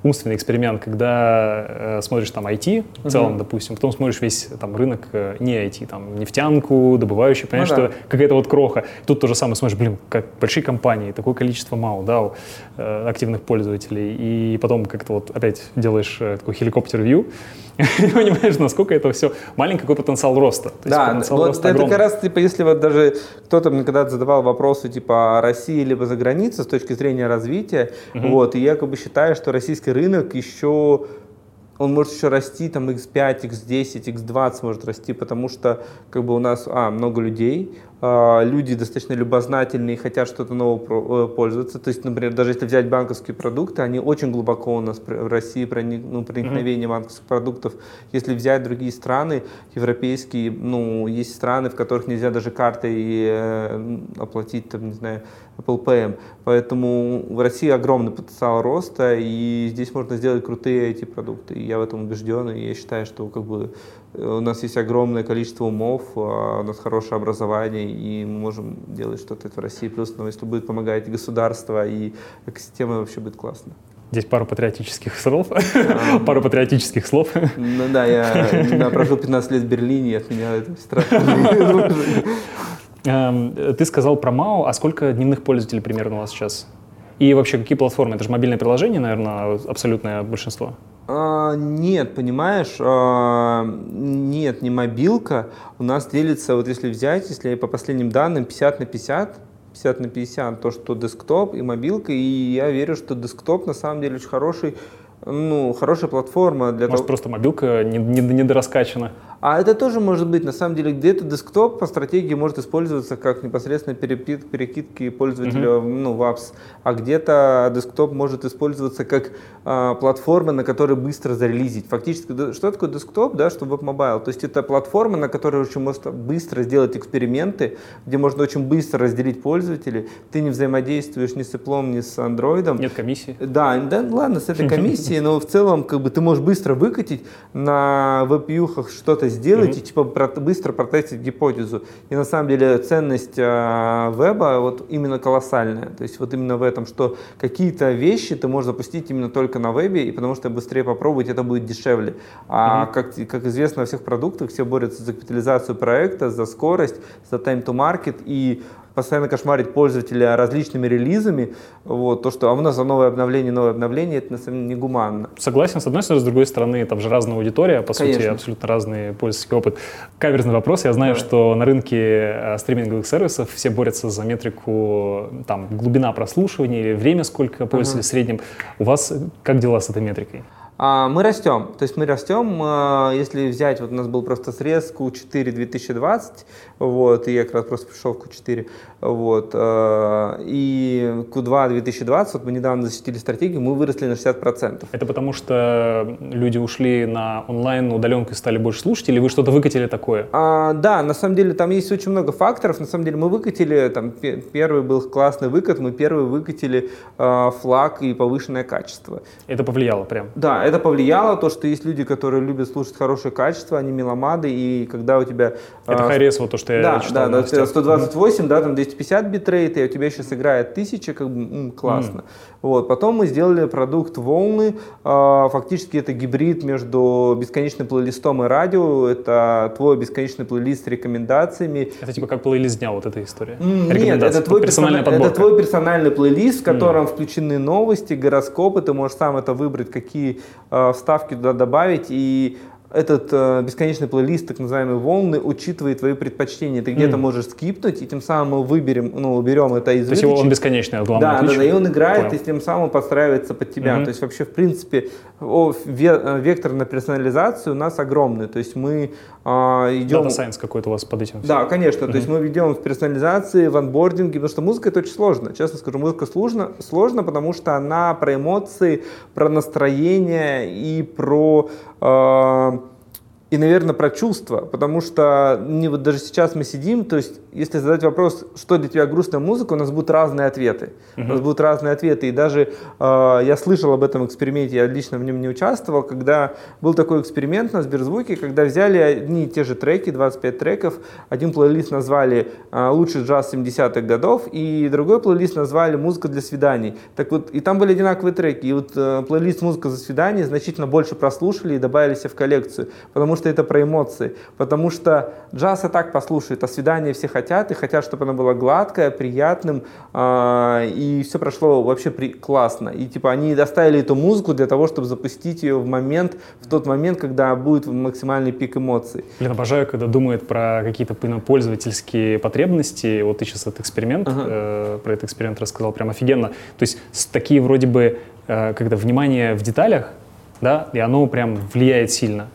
умственный эксперимент, когда э, смотришь там IT в целом, uh-huh. допустим, потом смотришь весь там рынок э, не IT, там нефтянку, добывающий, понимаешь, ну, да. что какая-то вот кроха. Тут то же самое смотришь, блин, как большие компании, такое количество мало, да, э, активных пользователей, и потом как-то вот опять делаешь э, такой хеликоптер-вью, понимаешь, насколько это все маленький какой потенциал роста. То да, потенциал вот роста это огромный. как раз, типа, если вот даже кто-то мне когда-то задавал вопросы, типа, о России либо за границей с точки зрения развития, угу. вот, и я как бы считаю, что российский рынок еще он может еще расти, там x5, x10, x20 может расти, потому что как бы у нас а, много людей, люди достаточно любознательные и хотят что-то новое э, пользоваться. То есть, например, даже если взять банковские продукты, они очень глубоко у нас в России проник, ну, проникновение mm-hmm. банковских продуктов. Если взять другие страны, европейские, ну, есть страны, в которых нельзя даже картой э, оплатить, там, не знаю, Apple Pay. Поэтому в России огромный потенциал роста, и здесь можно сделать крутые эти продукты. И я в этом убежден, и я считаю, что как бы у нас есть огромное количество умов, а у нас хорошее образование, и мы можем делать что-то в России. Плюс, ну, если будет помогать государство, и экосистема вообще будет классно. Здесь пару патриотических слов. пару патриотических слов. Ну да, я прожил 15 лет в Берлине, и от меня это страшно. Ты сказал про МАУ, а сколько дневных пользователей примерно у вас сейчас? И вообще, какие платформы? Это же мобильное приложение, наверное, абсолютное большинство. А, нет, понимаешь, а, нет, не мобилка. У нас делится, вот если взять, если по последним данным, 50 на 50, 50 на 50, то, что десктоп и мобилка, и я верю, что десктоп на самом деле очень хороший, ну, хорошая платформа для Может, того... просто мобилка не, не, недораскачана? А это тоже может быть, на самом деле, где-то десктоп по стратегии может использоваться как непосредственно перепит, перекидки пользователя mm-hmm. ну, в apps, а где-то десктоп может использоваться как а, платформа, на которой быстро зарелизить. Фактически, что такое десктоп, да, что веб- mobile? То есть это платформа, на которой очень можно быстро сделать эксперименты, где можно очень быстро разделить пользователей. Ты не взаимодействуешь ни с Apple, ни с Android. Нет комиссии. Да, да, ладно, с этой комиссией, но в целом как бы ты можешь быстро выкатить на веб-юхах что-то сделать mm-hmm. и типа про- быстро протестить гипотезу. И на самом деле ценность э, веба вот именно колоссальная. То есть вот именно в этом, что какие-то вещи ты можешь запустить именно только на вебе, и потому что быстрее попробовать это будет дешевле. А mm-hmm. как, как известно во всех продуктах, все борются за капитализацию проекта, за скорость, за time to market, и постоянно кошмарить пользователя различными релизами, вот, то, что а у нас за новое обновление, новое обновление, это на самом деле негуманно. Согласен, с одной стороны, с другой стороны, там же разная аудитория, по Конечно. сути, абсолютно разный пользовательский опыт. Каверзный вопрос, я знаю, да. что на рынке э, стриминговых сервисов все борются за метрику, там, глубина прослушивания или время, сколько пользователей uh-huh. в среднем. У вас как дела с этой метрикой? А, мы растем, то есть мы растем, а, если взять, вот у нас был просто срез Q4 2020, вот, и я как раз просто пришел в Q4, вот, а, и Q2 2020, вот мы недавно защитили стратегию, мы выросли на 60%. Это потому что люди ушли на онлайн удаленку и стали больше слушать, или вы что-то выкатили такое? А, да, на самом деле там есть очень много факторов, на самом деле мы выкатили, там первый был классный выкат, мы первый выкатили э, FLAC и повышенное качество. Это повлияло прям? Да, это повлияло, то, что есть люди, которые любят слушать хорошее качество, они меломаны, и когда у тебя... Это а, hi-res, вот то, что да, я читал. Да, да, 128, да, там 250 битрейт, и у тебя сейчас играет 1000, как бы, м, классно. Mm. Вот, потом мы сделали продукт волны, а, фактически это гибрид между бесконечным плейлистом и радио, это твой бесконечный плейлист с рекомендациями. Это типа как плейлист дня, вот эта история? Mm, нет, это твой, персональный, это твой персональный плейлист, в котором mm. включены новости, гороскопы, ты можешь сам это выбрать, какие вставки туда добавить, и этот э, бесконечный плейлист, так называемые волны, учитывает твои предпочтения. Ты mm. где-то можешь скипнуть, и тем самым мы выберем, ну, уберем это из То есть он бесконечный, а главное да, да, да, и он играет, Понял. и тем самым подстраивается под тебя. Mm-hmm. То есть вообще, в принципе, о, ве, вектор на персонализацию у нас огромный. То есть мы э, идем... Data Science какой-то у вас под этим. Да, конечно. Mm-hmm. То есть мы ведем в персонализации, в анбординге, потому что музыка это очень сложно. Честно скажу, музыка сложно, сложно потому что она про эмоции, про настроение и про... Э, и, наверное, про чувства, потому что не, вот даже сейчас мы сидим, то есть если задать вопрос, что для тебя грустная музыка, у нас будут разные ответы. Uh-huh. У нас будут разные ответы. И даже э, я слышал об этом эксперименте, я лично в нем не участвовал, когда был такой эксперимент на Сберзвуке, когда взяли одни и те же треки, 25 треков, один плейлист назвали э, «Лучший джаз 70-х годов», и другой плейлист назвали «Музыка для свиданий». Так вот, и там были одинаковые треки. И вот э, плейлист «Музыка за свидание» значительно больше прослушали и добавили себе в коллекцию, потому что это про эмоции. Потому что джаз и так послушает, а свидание все хотят и хотят, чтобы оно было гладкое, приятным, э, и все прошло вообще при, классно. И типа они доставили эту музыку для того, чтобы запустить ее в момент, в тот момент, когда будет максимальный пик эмоций. Блин, обожаю, когда думают про какие-то пользовательские потребности. Вот ты сейчас этот эксперимент, ага. э, про этот эксперимент рассказал прям офигенно. То есть такие вроде бы, э, когда внимание в деталях, да, и оно прям влияет сильно.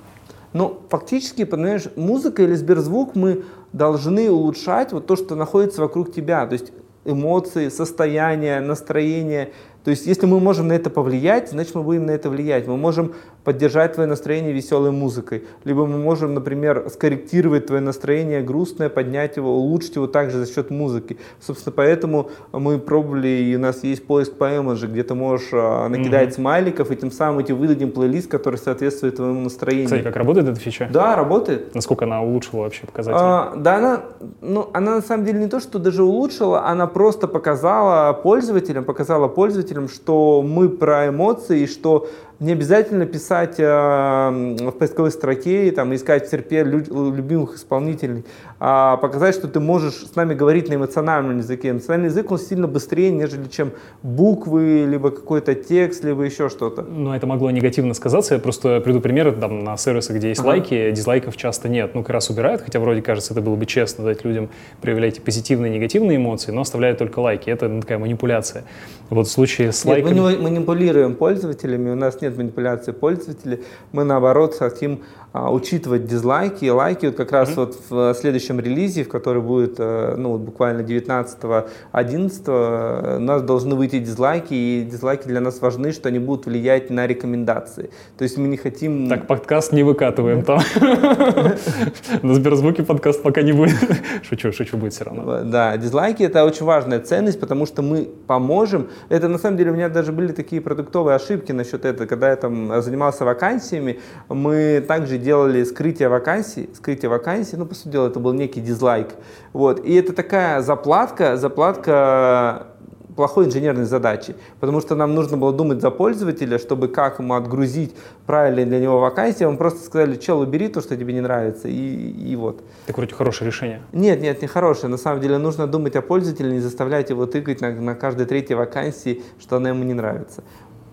Ну, фактически, понимаешь, музыка или сберзвук мы должны улучшать вот то, что находится вокруг тебя. То есть эмоции, состояние, настроение. То есть если мы можем на это повлиять, значит мы будем на это влиять. Мы можем поддержать твое настроение веселой музыкой. Либо мы можем, например, скорректировать твое настроение грустное, поднять его, улучшить его также за счет музыки. Собственно, поэтому мы пробовали, и у нас есть поиск по Emoji, где ты можешь а, накидать mm-hmm. смайликов, и тем самым мы тебе выдадим плейлист, который соответствует твоему настроению. Кстати, как работает эта фича? Да, работает. Насколько она улучшила вообще показатели? А, да, она, ну, она на самом деле не то, что даже улучшила, она просто показала пользователям, показала пользователям, что мы про эмоции, и что не обязательно писать э, в поисковой строке и там, искать в серпе любимых исполнителей, показать, что ты можешь с нами говорить на эмоциональном языке. Эмоциональный язык, он сильно быстрее, нежели чем буквы, либо какой-то текст, либо еще что-то. Ну, это могло негативно сказаться. Я просто приду пример, там, на сервисах, где есть ага. лайки, дизлайков часто нет. Ну, как раз убирают, хотя вроде кажется, это было бы честно дать людям проявлять позитивные и негативные эмоции, но оставляют только лайки. Это ну, такая манипуляция. Вот в случае с нет, лайками... мы не манипулируем пользователями, у нас нет манипуляции пользователей. Мы, наоборот, хотим а, учитывать дизлайки и лайки. Вот как раз mm-hmm. вот в следующем релизе, в который будет э, ну, буквально 19-11, э, у нас должны выйти дизлайки, и дизлайки для нас важны, что они будут влиять на рекомендации. То есть мы не хотим... Так, подкаст не выкатываем там. На Сберзвуке подкаст пока не будет. Шучу, шучу, будет все равно. Да, дизлайки это очень важная ценность, потому что мы поможем. Это на самом деле у меня даже были такие продуктовые ошибки насчет этого. Когда я там занимался вакансиями, мы также делали скрытие вакансий, скрытие вакансий, ну, по сути дела, это был некий дизлайк. Вот. И это такая заплатка, заплатка плохой инженерной задачей, потому что нам нужно было думать за пользователя, чтобы как ему отгрузить правильно для него вакансии. Мы просто сказали, чел, убери то, что тебе не нравится, и, и вот. Так вроде хорошее решение. Нет, нет, не хорошее. На самом деле нужно думать о пользователе, не заставлять его тыкать на, на каждой третьей вакансии, что она ему не нравится.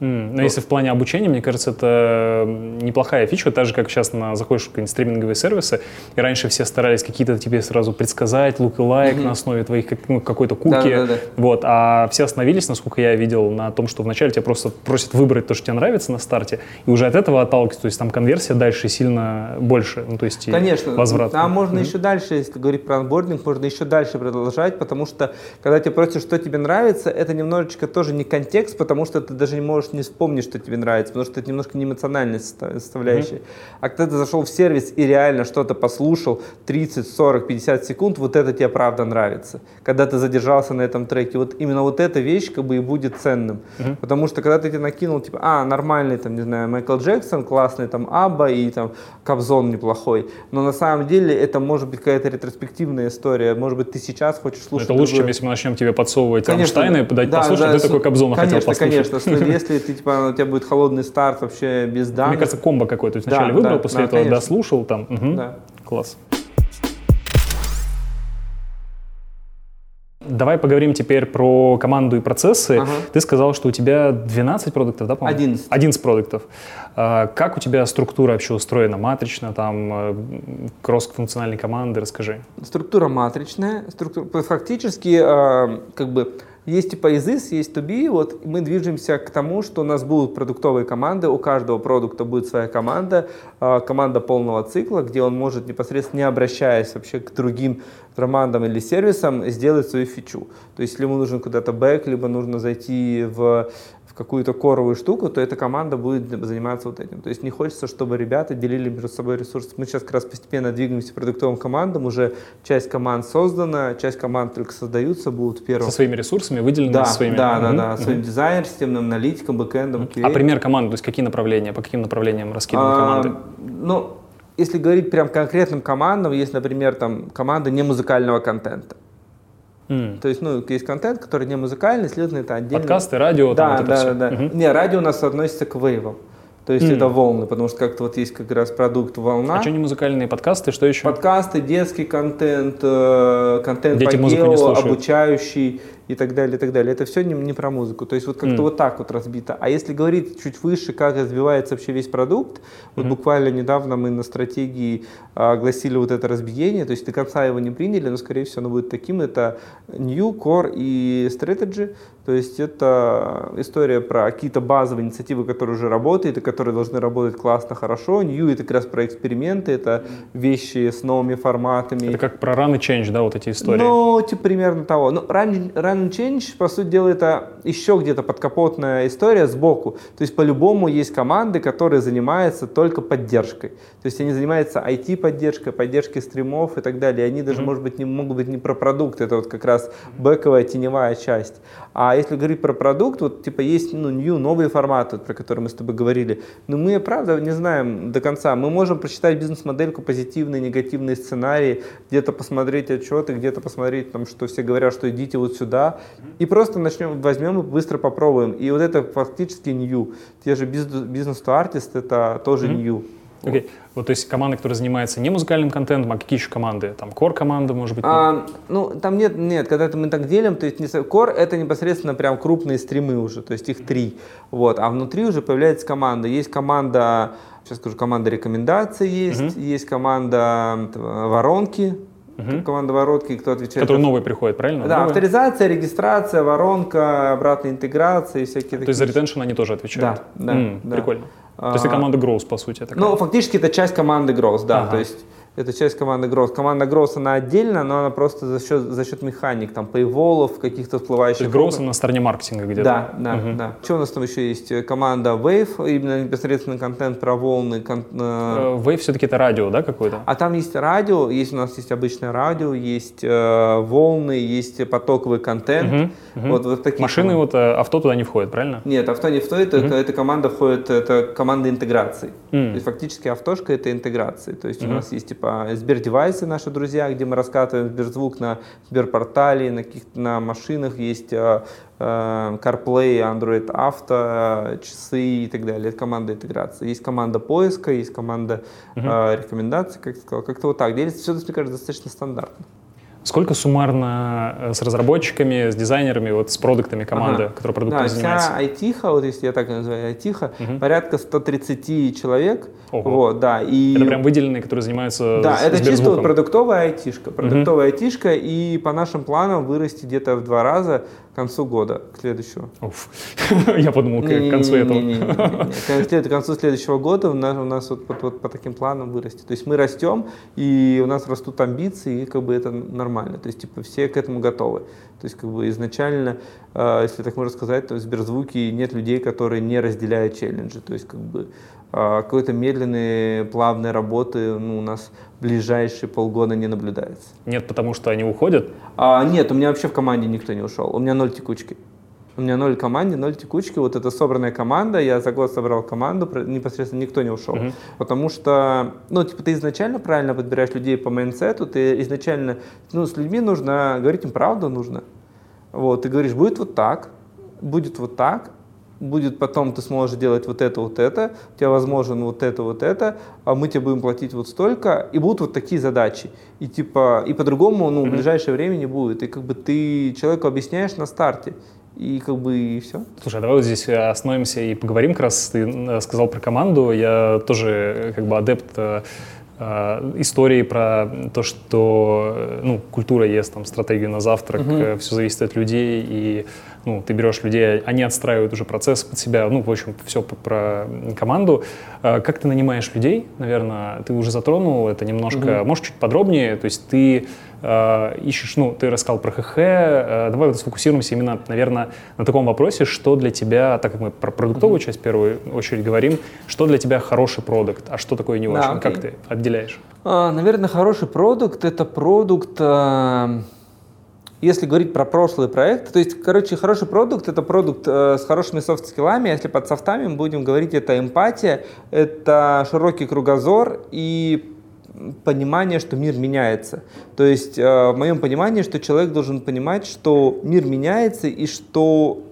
Mm, но если в плане обучения, мне кажется, это неплохая фича, так же, как сейчас на, заходишь в какие-нибудь стриминговые сервисы, и раньше все старались какие-то тебе сразу предсказать, лук и лайк mm-hmm. на основе твоих как, ну, какой-то куки, да, да, да. вот, а все остановились, насколько я видел, на том, что вначале тебя просто просят выбрать то, что тебе нравится на старте, и уже от этого отталкиваться, то есть там конверсия дальше сильно больше, ну, то есть Конечно, возврат. Там можно mm-hmm. еще дальше, если говорить про анбординг, можно еще дальше продолжать, потому что, когда тебе просят, что тебе нравится, это немножечко тоже не контекст, потому что ты даже не можешь не вспомнить, что тебе нравится, потому что это немножко не эмоциональная составляющая. Mm-hmm. А когда ты зашел в сервис и реально что-то послушал 30, 40, 50 секунд, вот это тебе правда нравится. Когда ты задержался на этом треке, вот именно вот эта вещь как бы и будет ценным. Mm-hmm. Потому что когда ты тебе накинул, типа, а, нормальный, там, не знаю, Майкл Джексон, классный, там, Абба и там Кобзон неплохой, но на самом деле это может быть какая-то ретроспективная история, может быть, ты сейчас хочешь слушать... Это лучше, другой... чем если мы начнем тебе подсовывать конечно, Рамштайна и подать да, послушать, да, ты такой Кобзона конечно, хотел послушать. Конечно, если ты типа у тебя будет холодный старт вообще без данных. Мне кажется, комбо какой-то. То вначале да, выбрал, да, после да, этого конечно. дослушал там. Угу. Да. Класс. Давай поговорим теперь про команду и процессы. Ага. Ты сказал, что у тебя 12 продуктов, да, по-моему? 11. 11 продуктов. А, как у тебя структура вообще устроена? Матрично, там, э, кросс-функциональные команды? Расскажи. Структура матричная. Структура, фактически, э, как бы, есть типа из is, есть be. Вот мы движемся к тому, что у нас будут продуктовые команды, у каждого продукта будет своя команда, а, команда полного цикла, где он может непосредственно, не обращаясь вообще к другим командам или сервисам, сделать свою фичу. То есть, если ему нужен куда-то бэк, либо нужно зайти в какую-то коровую штуку, то эта команда будет заниматься вот этим. То есть не хочется, чтобы ребята делили между собой ресурсы. Мы сейчас как раз постепенно двигаемся к продуктовым командам, уже часть команд создана, часть команд только создаются, будут первым. Со своими ресурсами выделены да, своими? Да, да, да, своим дизайнером, системным аналитиком, бэкэндом, QA. А пример команды, то есть какие направления, по каким направлениям раскиданы а, команды? Ну, если говорить прям конкретным командам, есть, например, там команда не музыкального контента. Mm. То есть, ну, есть контент, который не музыкальный, следовательно, это отдельно. Подкасты, радио, да, там, вот да, да, да. Угу. Не, радио у нас относится к вейвам. То есть mm. это волны, потому что как-то вот есть как раз продукт волна. А что не музыкальные подкасты, что еще? Подкасты, детский контент, э, контент Дети по делу, обучающий и так далее, и так далее. Это все не, не про музыку. То есть вот как-то mm. вот так вот разбито. А если говорить чуть выше, как развивается вообще весь продукт, вот mm-hmm. буквально недавно мы на стратегии а, огласили вот это разбиение, то есть до конца его не приняли, но скорее всего оно будет таким. Это New, Core и Strategy. То есть это история про какие-то базовые инициативы, которые уже работают и которые должны работать классно, хорошо. New это как раз про эксперименты, это вещи с новыми форматами. Это как про run и change, да, вот эти истории? Ну, типа примерно того. Ну, run, run and change, по сути дела, это еще где-то подкапотная история сбоку. То есть по-любому есть команды, которые занимаются только поддержкой. То есть они занимаются IT-поддержкой, поддержкой стримов и так далее. И они даже, mm-hmm. может быть, не могут быть не про продукт, это вот как раз бэковая теневая часть. А если говорить про продукт, вот типа есть ну, new, новые форматы, про которые мы с тобой говорили, но мы, правда, не знаем до конца. Мы можем прочитать бизнес-модельку, позитивные, негативные сценарии, где-то посмотреть отчеты, где-то посмотреть, там, что все говорят, что идите вот сюда, и просто начнем, возьмем и быстро попробуем. И вот это фактически new. Те же бизнес-то-артист, это тоже mm-hmm. new. Окей. Okay. Вот, то есть команды, которые занимаются не музыкальным контентом, а какие еще команды? Там core команда, может быть? А, ну, там нет, нет, когда это мы так делим, то есть не, core это непосредственно прям крупные стримы уже, то есть их три. Вот, а внутри уже появляется команда. Есть команда, сейчас скажу, команда рекомендаций есть, uh-huh. есть команда воронки, Угу. Команда воротки, кто отвечает. Который новый приходит, правильно? Да, новый? авторизация, регистрация, воронка, обратная интеграция и всякие То есть за ретеншн они тоже отвечают? Да, да, М, да. Прикольно. То есть это а, команда Growth, по сути. Такая. Ну, фактически это часть команды Growth, да. Ага. То есть это часть команды Growth. Команда Growth, она отдельно, но она просто за счет, за счет механик, там, пейволов, каких-то всплывающих. То есть на стороне маркетинга где-то? Да, да, угу. да. Что у нас там еще есть? Команда Wave, именно непосредственно контент про волны. Кон... Э, Wave все-таки это радио, да, какое-то? А там есть радио, есть у нас есть обычное радио, есть э, волны, есть потоковый контент. Угу, угу. Вот, вот такие Машины, команды. вот э, авто туда не входит, правильно? Нет, авто не входит, угу. это, эта команда входит, это команда интеграции. Mm. То есть фактически автошка это интеграции. То есть mm-hmm. у нас есть типа типа Сбердевайсы наши друзья, где мы раскатываем Сберзвук на Сберпортале, на, каких на машинах есть э, CarPlay, Android Auto, часы и так далее. Это команда интеграции. Есть команда поиска, есть команда э, рекомендаций, как ты сказал. Как-то вот так. Делится все, мне кажется, достаточно стандартно. Сколько суммарно э, с разработчиками, с дизайнерами, вот с продуктами команды, ага. которая продуктом да, занимается? вся айтиха, вот если я так называю, айтиха, угу. порядка 130 человек. Ого. Вот, да, и... Это прям выделенные, которые занимаются Да, это чисто вот продуктовая айтишка. Продуктовая угу. айтишка, и по нашим планам вырасти где-то в два раза к концу года, к следующему. Уф. Я подумал, к концу этого. К концу следующего года у нас, у нас вот, вот, вот по таким планам вырасти. То есть мы растем, и у нас растут амбиции, и как бы это нормально нормально. То есть, типа, все к этому готовы. То есть, как бы изначально, э, если так можно сказать, то в Сберзвуке нет людей, которые не разделяют челленджи. То есть, как бы э, какой-то медленной, плавной работы ну, у нас ближайшие полгода не наблюдается. Нет, потому что они уходят? А, нет, у меня вообще в команде никто не ушел. У меня ноль текучки. У меня ноль команде, ноль текучки. Вот это собранная команда. Я за год собрал команду, непосредственно никто не ушел. Uh-huh. Потому что, ну, типа, ты изначально правильно подбираешь людей по майнсету, ты изначально, ну, с людьми нужно, говорить им правду нужно. Вот, ты говоришь, будет вот так, будет вот так, будет потом ты сможешь делать вот это, вот это, у тебя возможно вот это, вот это, а мы тебе будем платить вот столько, и будут вот такие задачи. И типа, и по-другому, ну, в ближайшее время не будет. И как бы ты человеку объясняешь на старте и как бы и все. Слушай, а давай вот здесь остановимся и поговорим как раз. Ты э, сказал про команду, я тоже э, как бы адепт э, истории про то, что ну, культура ест там стратегию на завтрак, угу. все зависит от людей, и ну, ты берешь людей, они отстраивают уже процесс под себя, ну, в общем, все про команду. Как ты нанимаешь людей, наверное, ты уже затронул это немножко, угу. можешь чуть подробнее, то есть ты э, ищешь, ну, ты рассказал про ХХ, э, давай вот сфокусируемся именно, наверное, на таком вопросе, что для тебя, так как мы про продуктовую часть в первую очередь говорим, что для тебя хороший продукт, а что такое не очень, да, как ты отделяешь? А, наверное, хороший продукт — это продукт... Э если говорить про прошлый проект, то есть, короче, хороший продукт — это продукт э, с хорошими софт-скиллами. Если под софтами мы будем говорить, это эмпатия, это широкий кругозор и понимание, что мир меняется. То есть э, в моем понимании, что человек должен понимать, что мир меняется и что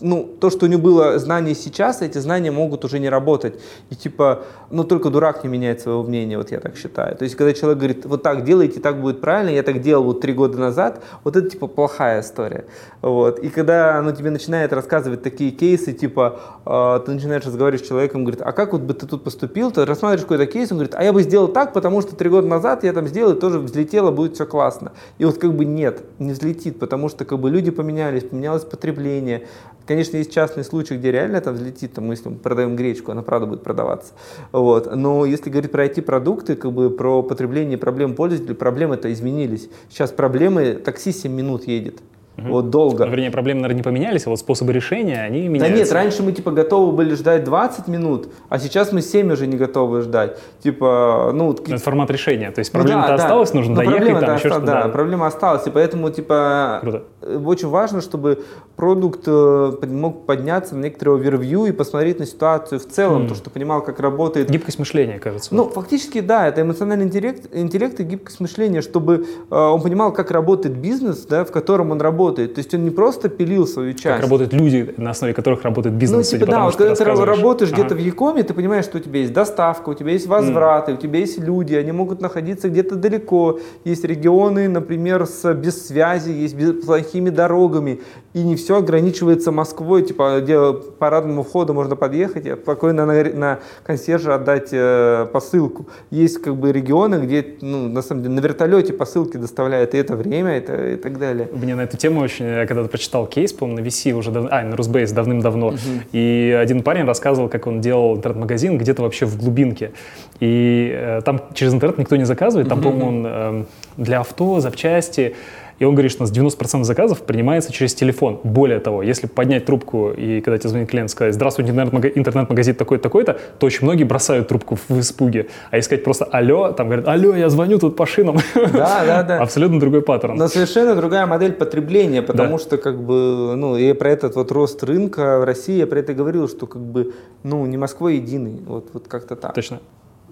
ну, то, что у него было знание сейчас, эти знания могут уже не работать. И типа, ну, только дурак не меняет своего мнения, вот я так считаю. То есть, когда человек говорит, вот так делайте, так будет правильно, я так делал вот три года назад, вот это типа плохая история. Вот. И когда ну, тебе начинает рассказывать такие кейсы, типа, э, ты начинаешь разговаривать с человеком, говорит, а как вот бы ты тут поступил, ты рассматриваешь какой-то кейс, он говорит, а я бы сделал так, потому что три года назад я там сделал, и тоже взлетело, будет все классно. И вот как бы нет, не взлетит, потому что как бы люди поменялись, поменялось потребление, Конечно, есть частные случаи, где реально там взлетит, там, если мы продаем гречку, она правда будет продаваться. Вот. Но если говорить про IT-продукты, как бы про потребление проблем пользователей, проблемы-то изменились. Сейчас проблемы, такси 7 минут едет. Угу. Вот долго. Ну, вернее, проблемы, наверное, не поменялись, а вот способы решения, они меняются. Да нет, раньше мы, типа, готовы были ждать 20 минут, а сейчас мы 7 уже не готовы ждать. Типа, ну... Это формат решения, то есть проблема-то ну, да, осталась, да. нужно Но доехать, там еще что-то. Да, да, проблема осталась, и поэтому, типа, Круто. Э, очень важно, чтобы продукт э, мог подняться на некоторый овервью и посмотреть на ситуацию в целом, mm. то, что понимал, как работает... Гибкость мышления, кажется. Ну, фактически, да, это эмоциональный интеллект, интеллект и гибкость мышления, чтобы э, он понимал, как работает бизнес, да, в котором он работает. То есть он не просто пилил свою часть. Как работают люди, на основе которых работает бизнес. Ну, типа, да, вот когда ты работаешь ага. где-то в Якоме, ты понимаешь, что у тебя есть доставка, у тебя есть возвраты, mm. у тебя есть люди, они могут находиться где-то далеко. Есть регионы, например, с, без связи, есть без, плохими дорогами. И не все ограничивается Москвой, типа, где по парадному входу можно подъехать и спокойно на, на консьержа отдать э, посылку. Есть как бы регионы, где, ну, на самом деле, на вертолете посылки доставляют, и это время, это, и так далее. Мне на эту тему очень я когда-то прочитал кейс, по-моему, на VC уже, дав... а, на Русбейс давным-давно, угу. и один парень рассказывал, как он делал интернет-магазин где-то вообще в глубинке, и э, там через интернет никто не заказывает, там, угу. по-моему, он э, для авто, запчасти, и он говорит, что у нас 90% заказов принимается через телефон. Более того, если поднять трубку и когда тебе звонит клиент, сказать, здравствуйте, интернет-магазин такой-то, такой-то, то очень многие бросают трубку в испуге. А если сказать просто алло, там говорят, алло, я звоню тут по шинам. Да, да, да. Абсолютно другой паттерн. Но совершенно другая модель потребления, потому да. что как бы, ну, я про этот вот рост рынка в России, я про это говорил, что как бы, ну, не Москва единый, вот, вот как-то так. Точно.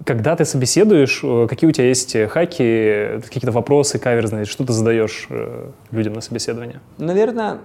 Когда ты собеседуешь, э, какие у тебя есть хаки, какие-то вопросы каверзные, что ты задаешь э, людям на собеседование? Наверное,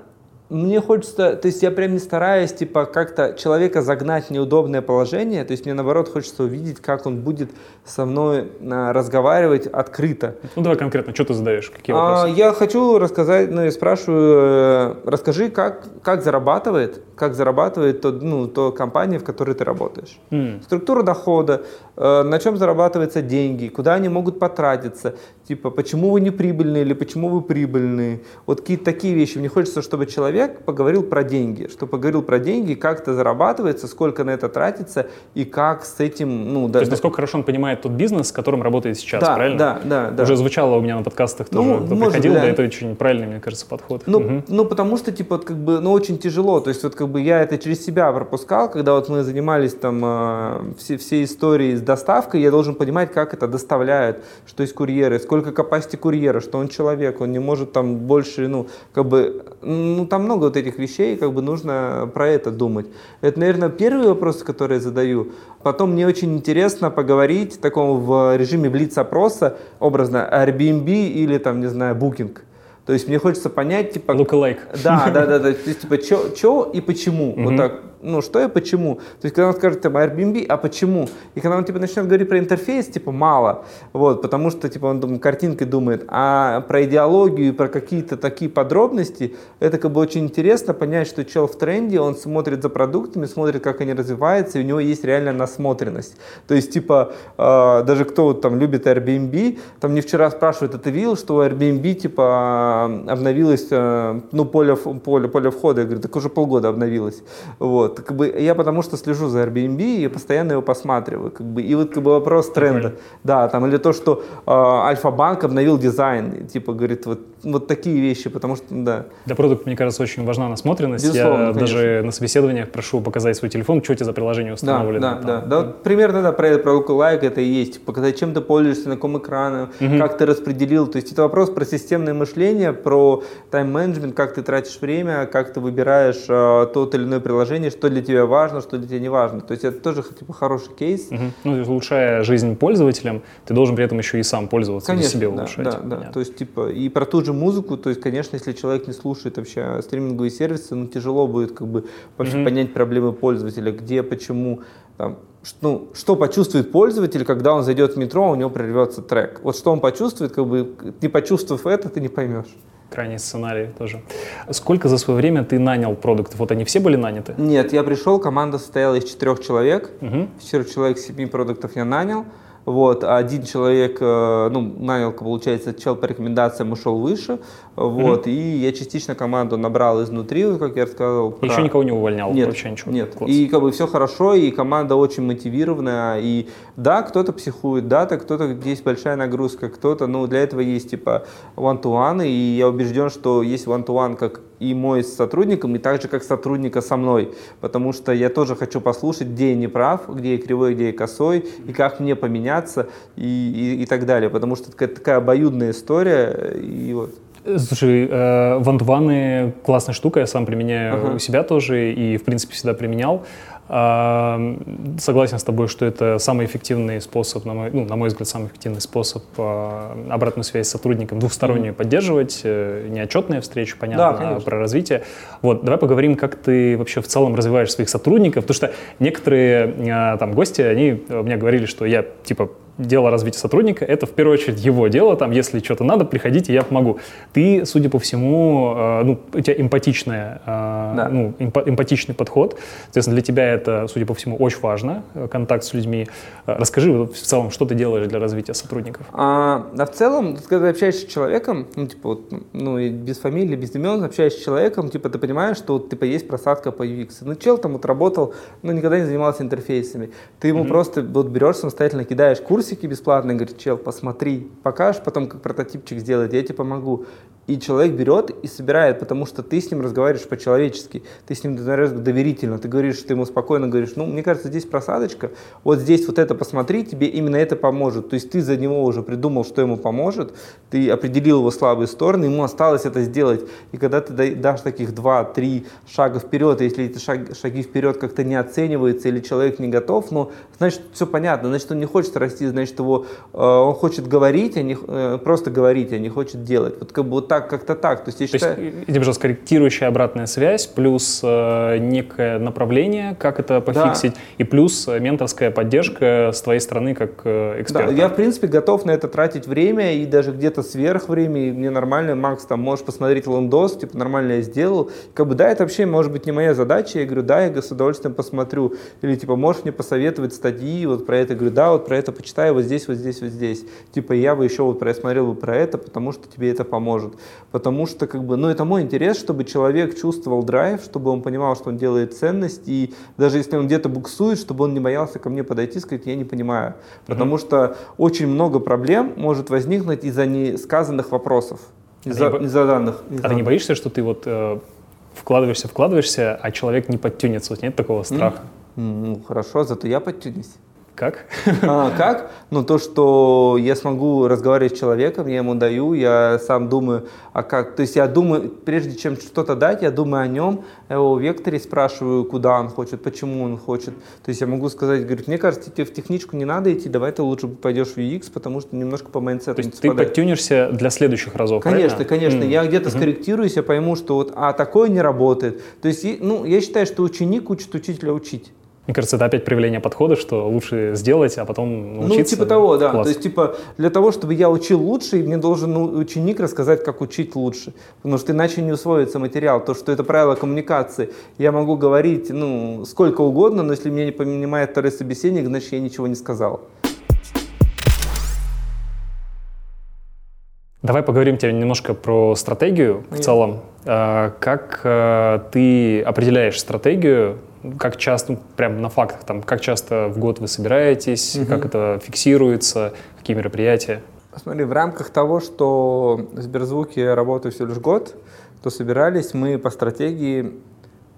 мне хочется, то есть я прям не стараюсь, типа, как-то человека загнать в неудобное положение, то есть мне, наоборот, хочется увидеть, как он будет со мной а, разговаривать открыто. Ну, давай конкретно, что ты задаешь, какие вопросы? А, я хочу рассказать, ну, я спрашиваю, э, расскажи, как, как зарабатывает, как зарабатывает то, ну, то компания, в которой ты работаешь. Mm. Структура дохода, э, на чем зарабатываются деньги, куда они могут потратиться, типа, почему вы не прибыльные или почему вы прибыльные. Вот какие-то такие вещи. Мне хочется, чтобы человек поговорил про деньги, чтобы поговорил про деньги, как это зарабатывается, сколько на это тратится и как с этим, ну, То да, есть, насколько хорошо он понимает тот бизнес, с которым работает сейчас, да, правильно? Да, да, да. Уже звучало у меня на подкастах тоже, ну, кто может, приходил, да. да, это очень правильный, мне кажется, подход. Ну, угу. ну, потому что, типа, вот, как бы, ну, очень тяжело, то есть, вот, как бы, я это через себя пропускал, когда вот мы занимались там э, все, все истории с доставкой, я должен понимать, как это доставляют, что есть курьеры, сколько капасити курьера, что он человек, он не может там больше, ну, как бы, ну, там много вот этих вещей, как бы нужно про это думать. Это, наверное, первый вопрос, который я задаю. Потом мне очень интересно поговорить в таком в режиме блиц-опроса, образно, Airbnb или там, не знаю, Booking. То есть мне хочется понять, типа... Lookalike. Да, да, да, да. То есть, типа, что и почему. Вот так ну, что и почему. То есть, когда он скажет, там, Airbnb, а почему? И когда он, типа, начнет говорить про интерфейс, типа, мало, вот, потому что, типа, он там, картинкой думает, а про идеологию, про какие-то такие подробности, это, как бы, очень интересно понять, что чел в тренде, он смотрит за продуктами, смотрит, как они развиваются, и у него есть реальная насмотренность. То есть, типа, э, даже кто вот там любит Airbnb, там мне вчера спрашивают, а ты видел, что у Airbnb, типа, обновилось, э, ну, поле, поле, поле входа? Я говорю, так уже полгода обновилось. Вот. Вот, как бы я потому что слежу за Airbnb и постоянно его посматриваю, как бы, и вот как бы вопрос тренда, Прикольно. да, там, или то, что э, Альфа-банк обновил дизайн, типа, говорит, вот, вот такие вещи, потому что, да. Для продукта, мне кажется, очень важна насмотренность, Безусловно, я конечно. даже на собеседованиях прошу показать свой телефон, что тебе за приложение установлено. Да, да, да, да, вот примерно, да, про, про лайк это и есть, показать, чем ты пользуешься, на каком экране, угу. как ты распределил, то есть это вопрос про системное мышление, про тайм-менеджмент, как ты тратишь время, как ты выбираешь э, тот или иное приложение, что для тебя важно, что для тебя не важно. То есть это тоже типа хороший кейс. Угу. Ну, улучшая жизнь пользователям, ты должен при этом еще и сам пользоваться, конечно, себе да, улучшать. Да, да. То есть типа и про ту же музыку, то есть, конечно, если человек не слушает вообще стриминговые сервисы, ну тяжело будет как бы вообще угу. понять проблемы пользователя, где, почему, там, ну, что почувствует пользователь, когда он зайдет в метро, а у него прервется трек. Вот что он почувствует, как бы не почувствовав это, ты не поймешь крайний сценарий тоже. Сколько за свое время ты нанял продуктов? Вот они все были наняты? Нет, я пришел, команда состояла из четырех человек. Угу. Четырех человек, семи продуктов я нанял. Вот, один человек, э, ну, нанял, получается, чел по рекомендациям ушел выше, вот, mm-hmm. и я частично команду набрал изнутри, вот, как я рассказывал. Про... Еще никого не увольнял? Нет, вообще ничего? Нет, Класс. и как бы все хорошо, и команда очень мотивированная, и да, кто-то психует, да, так кто-то, есть большая нагрузка, кто-то, ну, для этого есть, типа, one-to-one, и я убежден, что есть one-to-one как и мой с сотрудником, и так же, как сотрудника со мной, потому что я тоже хочу послушать, где я не прав, где я кривой, где я косой, и как мне поменяться, и, и, и так далее, потому что это такая обоюдная история, и вот. Слушай, э, вантваны классная штука, я сам применяю uh-huh. у себя тоже и, в принципе, всегда применял. Согласен с тобой, что это самый эффективный способ, на мой, ну, на мой взгляд, самый эффективный способ а, обратную связь с сотрудником двухстороннюю mm-hmm. поддерживать, э, не отчетные встречи, понятно, да, а про развитие. Вот, давай поговорим, как ты вообще в целом развиваешь своих сотрудников, потому что некоторые а, там гости, они мне говорили, что я типа дело развития сотрудника, это в первую очередь его дело, там, если что-то надо, приходите, я помогу. Ты, судя по всему, э, ну, у тебя эмпатичная, э, да. ну, эмпатичный подход, соответственно, для тебя это, судя по всему, очень важно, э, контакт с людьми. Э, расскажи в целом, что ты делаешь для развития сотрудников? А, а в целом, когда общаешься с человеком, ну, типа, вот, ну, без фамилии, без имен, общаешься с человеком, типа, ты понимаешь, что, вот, типа, есть просадка по UX. Ну, чел там вот работал, ну, никогда не занимался интерфейсами. Ты ему mm-hmm. просто вот берешь самостоятельно, кидаешь курс, курсики бесплатные, говорит, чел, посмотри, покажешь потом, как прототипчик сделать, я тебе помогу. И человек берет и собирает, потому что ты с ним разговариваешь по-человечески, ты с ним доверительно, ты говоришь, ты ему спокойно говоришь, ну, мне кажется, здесь просадочка, вот здесь вот это посмотри, тебе именно это поможет. То есть ты за него уже придумал, что ему поможет, ты определил его слабые стороны, ему осталось это сделать. И когда ты дашь таких два-три шага вперед, если эти шаги, шаги вперед как-то не оцениваются или человек не готов, ну, значит, все понятно, значит, он не хочет расти, значит, его, э, он хочет говорить, а не, э, просто говорить, а не хочет делать. Вот как бы вот так, как-то так. То есть, я То считаю... есть, где пожалуйста, корректирующая обратная связь, плюс э, некое направление, как это пофиксить, да. и плюс э, менторская поддержка с твоей стороны как э, эксперта. Да, я, в принципе, готов на это тратить время, и даже где-то сверх времени, мне нормально, Макс, там, можешь посмотреть лондос, типа, нормально я сделал. Как бы, да, это вообще, может быть, не моя задача, я говорю, да, я с удовольствием посмотрю. Или, типа, можешь мне посоветовать статьи вот про это, я говорю, да, вот про это почитай, вот здесь, вот здесь, вот здесь. Типа, я бы еще вот просмотрел бы про это, потому что тебе это поможет потому что, как бы, ну, это мой интерес, чтобы человек чувствовал драйв, чтобы он понимал, что он делает ценность, и даже если он где-то буксует, чтобы он не боялся ко мне подойти и сказать, я не понимаю. Потому mm-hmm. что очень много проблем может возникнуть из-за несказанных вопросов, из-за а незаданных. А ты не боишься, что ты вот э, вкладываешься, вкладываешься, а человек не подтюнется? Вот нет такого страха? Mm-hmm. Ну, хорошо, зато я подтюнусь. Как? А, как? Ну, то, что я смогу разговаривать с человеком, я ему даю, я сам думаю, а как? То есть я думаю, прежде чем что-то дать, я думаю о нем, о его векторе, спрашиваю, куда он хочет, почему он хочет. То есть я могу сказать, говорит, мне кажется, тебе в техничку не надо идти, давай ты лучше пойдешь в UX, потому что немножко по майндсету То есть ты подтюнишься для следующих разов, Конечно, правильно? конечно. Mm. Я где-то mm-hmm. скорректируюсь, я пойму, что вот, а, такое не работает. То есть, ну, я считаю, что ученик учит учителя учить. Мне кажется, это опять проявление подхода, что лучше сделать, а потом научиться. Ну, типа того, да. Класс. То есть, типа, для того, чтобы я учил лучше, мне должен ну, ученик рассказать, как учить лучше. Потому что иначе не усвоится материал. То, что это правило коммуникации. Я могу говорить, ну, сколько угодно, но если меня не понимает второй собеседник, значит, я ничего не сказал. Давай поговорим тебе немножко про стратегию в целом. А, как э, ты определяешь стратегию как часто, ну, прям на фактах, там, как часто в год вы собираетесь, угу. как это фиксируется, какие мероприятия? Смотри, в рамках того, что в Сберзвуке я работаю всего лишь год, то собирались мы по стратегии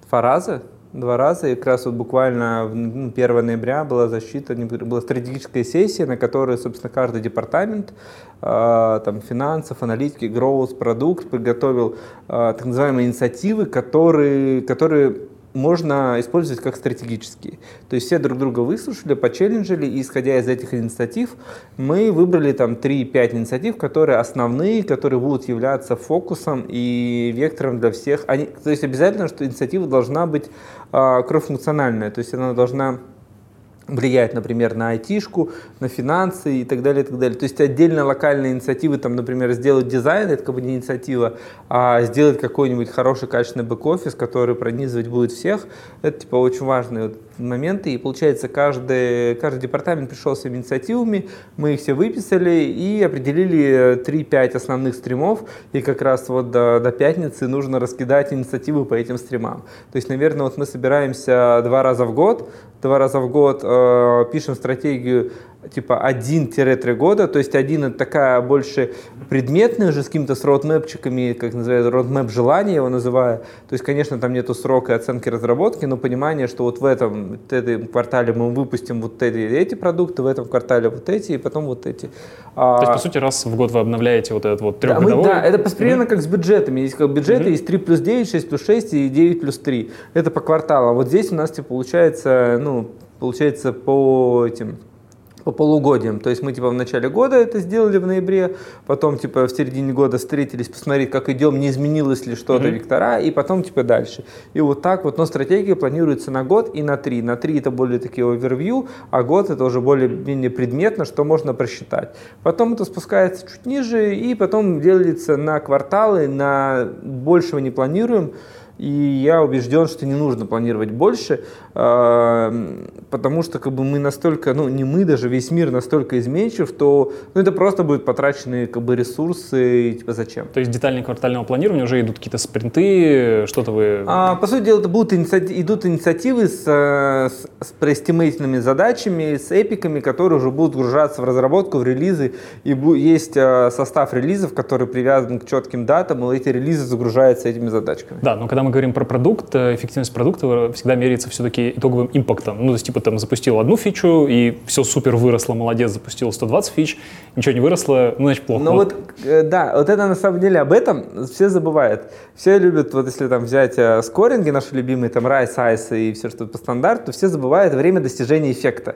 два раза, два раза, и как раз вот буквально 1 ну, ноября была защита, была стратегическая сессия, на которой, собственно, каждый департамент, э, там, финансов, аналитики, growth, продукт приготовил э, так называемые инициативы, которые, которые можно использовать как стратегические. То есть все друг друга выслушали, почелленджили, и исходя из этих инициатив, мы выбрали там 3-5 инициатив, которые основные, которые будут являться фокусом и вектором для всех. Они, то есть обязательно, что инициатива должна быть э, кровфункциональная, то есть она должна влияет, например, на айтишку, на финансы и так далее, и так далее. То есть отдельно локальные инициативы, там, например, сделать дизайн, это как бы не инициатива, а сделать какой-нибудь хороший, качественный бэк-офис, который пронизывать будет всех, это, типа, очень важные вот моменты. И, получается, каждый, каждый департамент пришел своими инициативами, мы их все выписали и определили 3-5 основных стримов, и как раз вот до, до пятницы нужно раскидать инициативы по этим стримам. То есть, наверное, вот мы собираемся два раза в год, два раза в год э, пишем стратегию типа 1-3 года, то есть один это такая больше предметная уже с какими-то с родмэпчиками, как называют, родмэп желания его называю. То есть, конечно, там нету срока оценки разработки, но понимание, что вот в этом, в этом квартале мы выпустим вот эти, эти продукты, в этом квартале вот эти, и потом вот эти. То есть, по сути, раз в год вы обновляете вот этот вот трехгодовой? Да, мы, да это примерно mm-hmm. как с бюджетами. Есть как бюджеты, mm-hmm. есть 3 плюс 9, 6 плюс 6 и 9 плюс 3. Это по кварталам. Вот здесь у нас типа, получается, ну, получается по этим по полугодиям. То есть мы типа в начале года это сделали в ноябре, потом типа в середине года встретились, посмотреть, как идем, не изменилось ли что-то mm-hmm. вектора, и потом типа дальше. И вот так вот, но стратегия планируется на год и на три. На три это более такие овервью, а год это уже более-менее предметно, что можно просчитать. Потом это спускается чуть ниже, и потом делится на кварталы, на большего не планируем. И я убежден, что не нужно планировать больше, э, потому что как бы мы настолько, ну не мы даже, весь мир настолько изменчив, то ну, это просто будут потраченные как бы ресурсы, и, типа зачем? То есть детальные квартального планирования уже идут какие-то спринты, что-то вы... А, по сути дела, это будут инициативы, идут инициативы с, с, с преэстимейтными задачами, с эпиками, которые уже будут гружаться в разработку, в релизы, и есть э, состав релизов, который привязан к четким датам, и эти релизы загружаются этими задачками. Да, но когда мы говорим про продукт, э, эффективность продукта всегда меряется все-таки итоговым импактом. Ну, то есть, типа, там, запустил одну фичу, и все супер выросло, молодец, запустил 120 фич, ничего не выросло, ну, значит, плохо. Ну вот, э, да, вот это на самом деле об этом все забывают. Все любят, вот если там взять э, скоринги, наши любимые, там, RISE, ICE и все, что по стандарту, все забывают время достижения эффекта.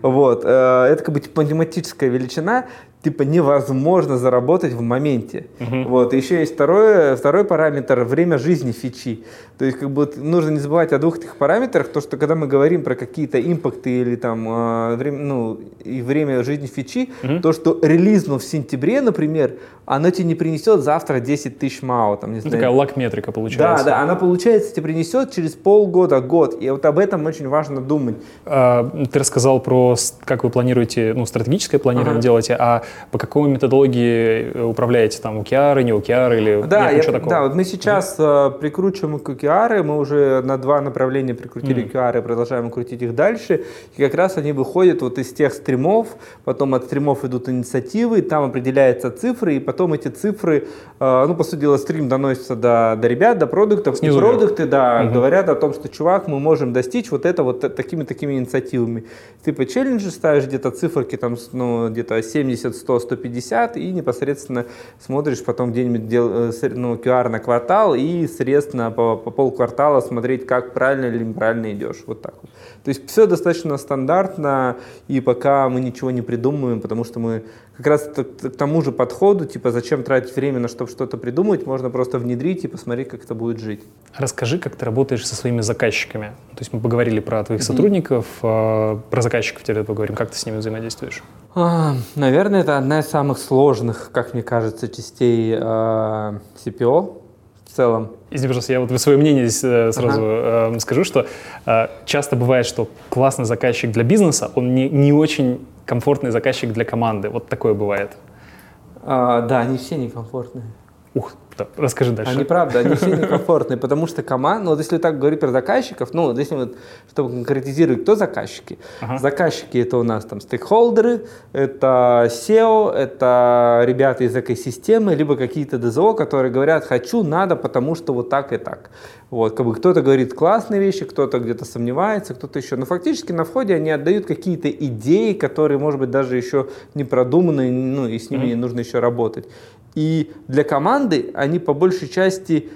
Вот. Это как бы математическая величина, типа невозможно заработать в моменте. Вот. И еще есть второй, второй параметр – время жизни фичи. То есть как бы нужно не забывать о двух этих параметрах, то что когда мы говорим про какие-то импакты или там э, время, ну, и время жизни фичи, то что релизнув в сентябре, например, оно тебе не принесет завтра 10 тысяч МАУ. Там, не Ну, знаю, такая лак-метрика получается. да, да, она получается тебе принесет через полгода, год. И вот об этом очень важно думать. А, Ты рассказал про, как вы планируете, ну, стратегическое планирование Ага. делаете, а по какой методологии э, управляете, там, OKR, не OKR или Да, я- ничего такого? да, вот мы сейчас э, прикручиваем QQR, мы уже на два направления прикрутили QQR и продолжаем крутить их дальше. И как раз они выходят вот из тех стримов, потом от стримов идут инициативы, там определяются цифры, и потом эти цифры, э, ну, по сути дела, стрим доносится до, до ребят, до продуктов, и Снизу вверх. продукты, да, говорят о том, что, чувак, мы можем достичь вот это вот такими-такими инициативами. Ты по челленджу ставишь где-то циферки, там, ну, где-то 70, 100, 150, и непосредственно смотришь потом где-нибудь дел, э, ну, QR на квартал и средственно по, по полквартала смотреть, как правильно или неправильно идешь. Вот так вот. То есть все достаточно стандартно, и пока мы ничего не придумываем, потому что мы как раз к тому же подходу, типа, зачем тратить время на чтобы что-то придумать, можно просто внедрить и посмотреть, как это будет жить. Расскажи, как ты работаешь со своими заказчиками. То есть мы поговорили про твоих сотрудников, а, про заказчиков теперь поговорим. Как ты с ними взаимодействуешь? А, Наверное, это одна из самых сложных, как мне кажется, частей э, CPO целом. Извини, пожалуйста, я вот свое мнение здесь э, сразу э, скажу, что э, часто бывает, что классный заказчик для бизнеса, он не, не очень комфортный заказчик для команды. Вот такое бывает. А, да, они все некомфортные. Ух, да, расскажи дальше. Они правда, они все некомфортные, потому что команда, ну вот если так говорить про заказчиков, ну вот если вот, чтобы конкретизировать, кто заказчики? Ага. Заказчики это у нас там стейкхолдеры, это SEO, это ребята из экосистемы, либо какие-то ДЗО, которые говорят, хочу, надо, потому что вот так и так. Вот, как бы кто-то говорит классные вещи, кто-то где-то сомневается, кто-то еще. Но фактически на входе они отдают какие-то идеи, которые, может быть, даже еще не продуманы, ну и с ними нужно еще работать. И для команды они по большей части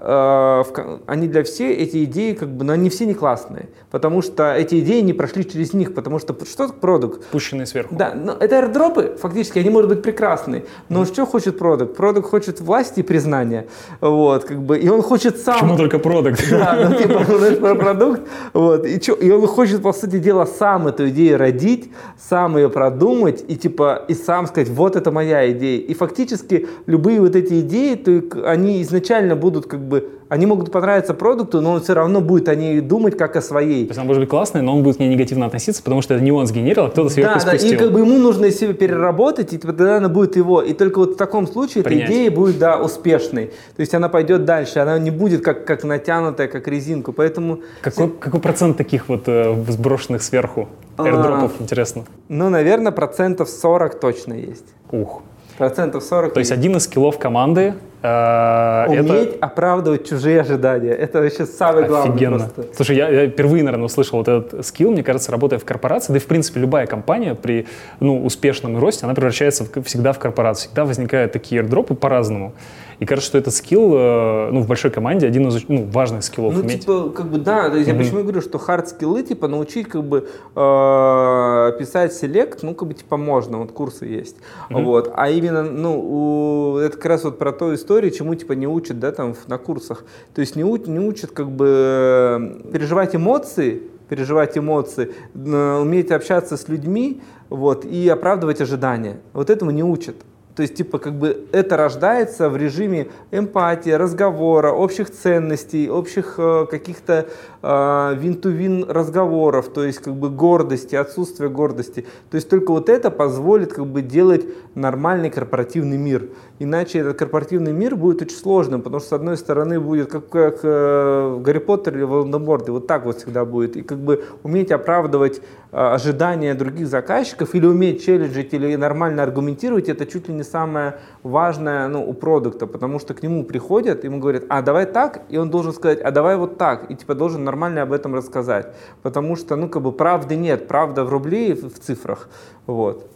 они для всей эти идеи как бы, но они все не классные, потому что эти идеи не прошли через них, потому что что продукт? Пущенные сверху. Да, но это аирдропы, фактически, они могут быть прекрасны. Но что хочет продукт? Продукт хочет власти и признания. Вот, как бы, и он хочет сам... Почему только продукт? Да, ну типа про продукт, вот, и, чё, и он хочет, по сути дела, сам эту идею родить, сам ее продумать и типа и сам сказать, вот это моя идея. И фактически любые вот эти идеи, то они изначально будут как бы, они могут понравиться продукту, но он все равно будет о ней думать как о своей. То есть она может быть классная, но он будет к ней негативно относиться, потому что это не он сгенерил, а кто-то сверху Да, да, и спустил. как бы ему нужно себе переработать, и типа тогда она будет его. И только вот в таком случае Принять. эта идея будет, да, успешной. То есть она пойдет дальше, она не будет как, как натянутая, как резинку. Поэтому Какой, какой процент таких вот э, сброшенных сверху А. airdropов, интересно? Ну, наверное, процентов 40 точно есть. Ух. Процентов 40 То есть. один из скиллов команды э, Уметь это оправдывать чужие ожидания. Это вообще самое главное офигенно. просто. Слушай, я, я впервые, наверное, услышал вот этот скилл, мне кажется, работая в корпорации, да и в принципе любая компания при ну, успешном росте, она превращается в- всегда в корпорацию. Всегда возникают такие airdропы по-разному. И кажется, что этот скилл э, ну, в большой команде один из ну, важных скиллов Ну, уметь. типа, как бы, да, то есть я почему говорю, что хард скиллы, типа, научить, как бы, э, писать селект, ну, как бы, типа, можно, вот курсы есть, вот, а именно, ну, у- это как раз вот про ту историю, чему, типа, не учат, да, там, на курсах, то есть не, уч- не учат, как бы, э, переживать эмоции, переживать эмоции, уметь общаться с людьми, вот, и оправдывать ожидания, вот этому не учат. То есть, типа, как бы это рождается в режиме эмпатии, разговора, общих ценностей, общих э, каких-то э, вин-ту-вин разговоров, то есть, как бы гордости, отсутствие гордости. То есть, только вот это позволит, как бы, делать нормальный корпоративный мир. Иначе этот корпоративный мир будет очень сложным, потому что, с одной стороны, будет как, как э, Гарри Поттер или Волан-де-Морт, и вот так вот всегда будет. И, как бы, уметь оправдывать ожидания других заказчиков или уметь челленджить или нормально аргументировать, это чуть ли не самое важное ну, у продукта, потому что к нему приходят, ему говорят, а давай так, и он должен сказать, а давай вот так, и типа должен нормально об этом рассказать, потому что, ну, как бы правды нет, правда в рубле и в цифрах, вот.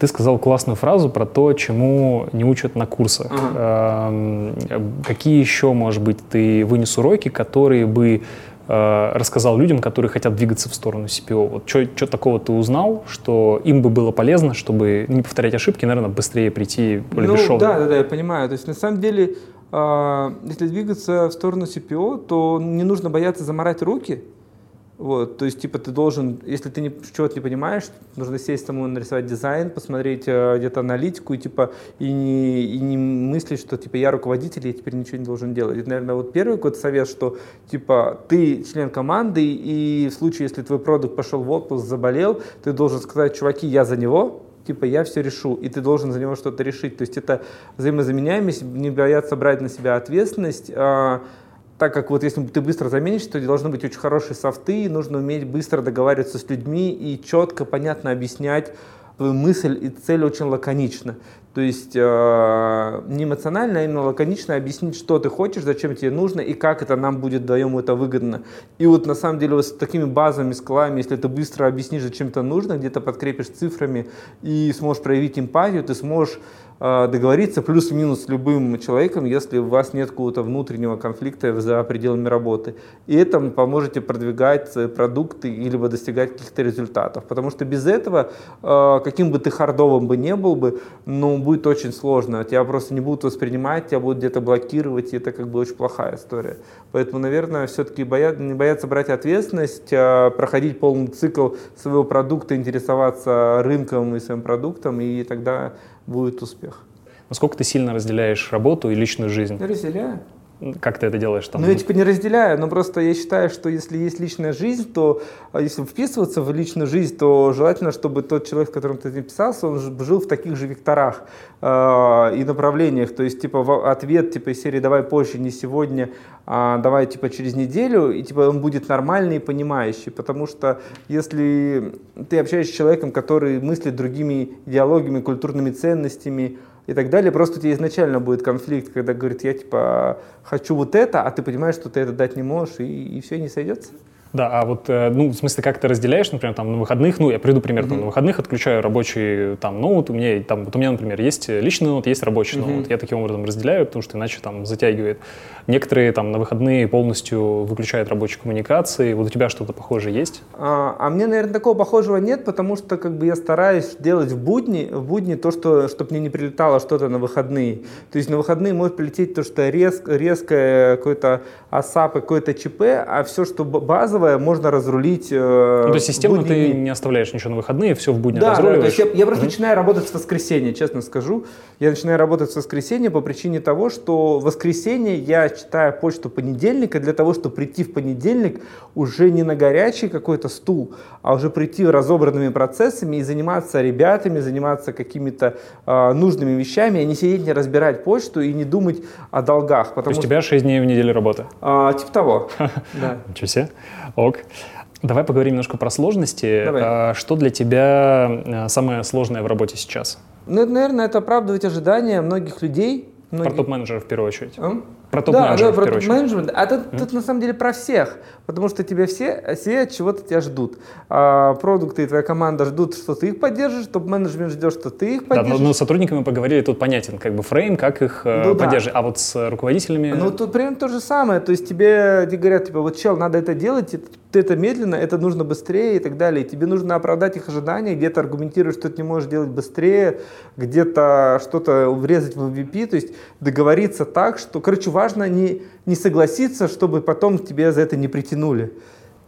Ты сказал классную фразу про то, чему не учат на курсах. Ага. Какие еще, может быть, ты вынес уроки, которые бы Э, рассказал людям, которые хотят двигаться в сторону CPO? Вот что такого ты узнал, что им бы было полезно, чтобы не повторять ошибки, наверное, быстрее прийти более ну? Да, да, да, я понимаю. То есть на самом деле, э, если двигаться в сторону CPO, то не нужно бояться заморать руки, вот, то есть, типа, ты должен, если ты не, чего-то не понимаешь, нужно сесть самому нарисовать дизайн, посмотреть э, где-то аналитику и, типа, и не, и не мыслить, что, типа, я руководитель, я теперь ничего не должен делать. Это, наверное, вот первый какой-то совет, что, типа, ты член команды, и в случае, если твой продукт пошел в отпуск, заболел, ты должен сказать, чуваки, я за него, типа я все решу, и ты должен за него что-то решить. То есть это взаимозаменяемость, не бояться брать на себя ответственность, а, так как вот если ты быстро заменишь, то должны быть очень хорошие софты, нужно уметь быстро договариваться с людьми и четко, понятно объяснять мысль и цель очень лаконично. То есть э, не эмоционально, а именно лаконично объяснить, что ты хочешь, зачем тебе нужно и как это нам будет вдвоем это выгодно. И вот на самом деле вот с такими базовыми скалами, если ты быстро объяснишь, зачем это нужно, где-то подкрепишь цифрами и сможешь проявить эмпатию, ты сможешь договориться плюс-минус с любым человеком, если у вас нет какого-то внутреннего конфликта за пределами работы. И это поможете продвигать продукты или достигать каких-то результатов. Потому что без этого, э, каким бы ты хардовым бы не был бы, ну, будет очень сложно. Тебя просто не будут воспринимать, тебя будут где-то блокировать, и это как бы очень плохая история. Поэтому, наверное, все-таки боя... не бояться брать ответственность, а проходить полный цикл своего продукта, интересоваться рынком и своим продуктом, и тогда будет успех. Насколько ты сильно разделяешь работу и личную жизнь? Я разделяю. Как ты это делаешь там? Ну, я типа не разделяю, но просто я считаю, что если есть личная жизнь, то а, если вписываться в личную жизнь, то желательно, чтобы тот человек, с которым ты написался, он жил в таких же векторах э, и направлениях. То есть, типа, ответ, типа, из серии «давай позже, не сегодня, а давай, типа, через неделю», и, типа, он будет нормальный и понимающий. Потому что если ты общаешься с человеком, который мыслит другими идеологиями, культурными ценностями, и так далее. Просто у тебя изначально будет конфликт, когда говорит, я типа хочу вот это, а ты понимаешь, что ты это дать не можешь, и, и все не сойдется. Да, а вот, э, ну, в смысле, как ты разделяешь, например, там, на выходных, ну, я приду пример, mm-hmm. там, на выходных отключаю рабочий, там, ноут, у меня, там, вот у меня, например, есть личный ноут, есть рабочий mm-hmm. ноут, я таким образом разделяю, потому что иначе, там, затягивает. Некоторые, там, на выходные полностью выключают рабочие коммуникации, вот у тебя что-то похожее есть? А, а мне, наверное, такого похожего нет, потому что, как бы, я стараюсь делать в будни, в будни то, что, чтобы мне не прилетало что-то на выходные. То есть на выходные может прилететь то, что резко, резкое какой-то АСАП, какой-то ЧП, а все, что базово, базовое можно разрулить. Э, ну, то есть системно ты не оставляешь ничего на выходные, все в будни да, разруливаешь? Да, то есть я, я просто mm-hmm. начинаю работать с воскресенья, честно скажу. Я начинаю работать с воскресенья по причине того, что в воскресенье я читаю почту понедельника для того, чтобы прийти в понедельник уже не на горячий какой-то стул, а уже прийти разобранными процессами и заниматься ребятами, заниматься какими-то э, нужными вещами, а не сидеть, не разбирать почту и не думать о долгах. То есть у тебя 6 дней в неделю работы? А, типа того. Ничего себе. Ок. Давай поговорим немножко про сложности. Давай. А, что для тебя э, самое сложное в работе сейчас? Ну, наверное, это оправдывать ожидания многих людей. Многих... Про топ-менеджера в первую очередь. А? Про топ-менеджеров да, да, про топ-менеджмент. А тут, mm-hmm. тут на самом деле про всех, потому что тебя все, все чего-то тебя ждут. А, продукты и твоя команда ждут, что ты их поддержишь, топ-менеджмент ждет, что ты их поддержишь. Да, но, но с сотрудниками поговорили, тут понятен как бы фрейм, как их э, ну, поддерживать. Да. А вот с руководителями... Ну, тут примерно то же самое. То есть тебе говорят, типа, вот, чел, надо это делать, ты это медленно, это нужно быстрее и так далее. И тебе нужно оправдать их ожидания, где-то аргументировать, что ты не можешь делать быстрее, где-то что-то врезать в MVP, то есть договориться так, что, короче, важно не, не согласиться, чтобы потом тебе за это не притянули.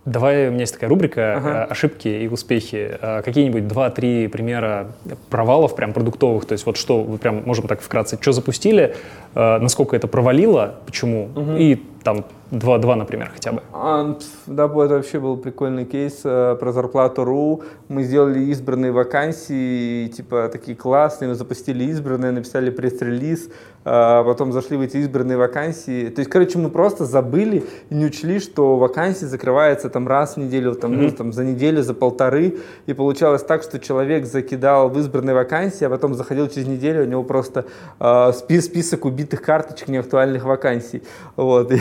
Давай, у меня есть такая рубрика ага. «Ошибки и успехи». Какие-нибудь два-три примера провалов прям продуктовых, то есть вот что, прям можем так вкратце, что запустили, насколько это провалило, почему, угу. и там два, два, например, хотя бы. А, да, это вообще был прикольный кейс э, про зарплату РУ. Мы сделали избранные вакансии, типа такие классные, мы запустили избранные, написали пресс-релиз, потом зашли в эти избранные вакансии. То есть, короче, мы просто забыли и не учли, что вакансии закрывается там раз в неделю, там, mm-hmm. ну, там за неделю, за полторы. И получалось так, что человек закидал в избранные вакансии, а потом заходил через неделю, у него просто э, спис список убитых карточек неактуальных вакансий. Вот. И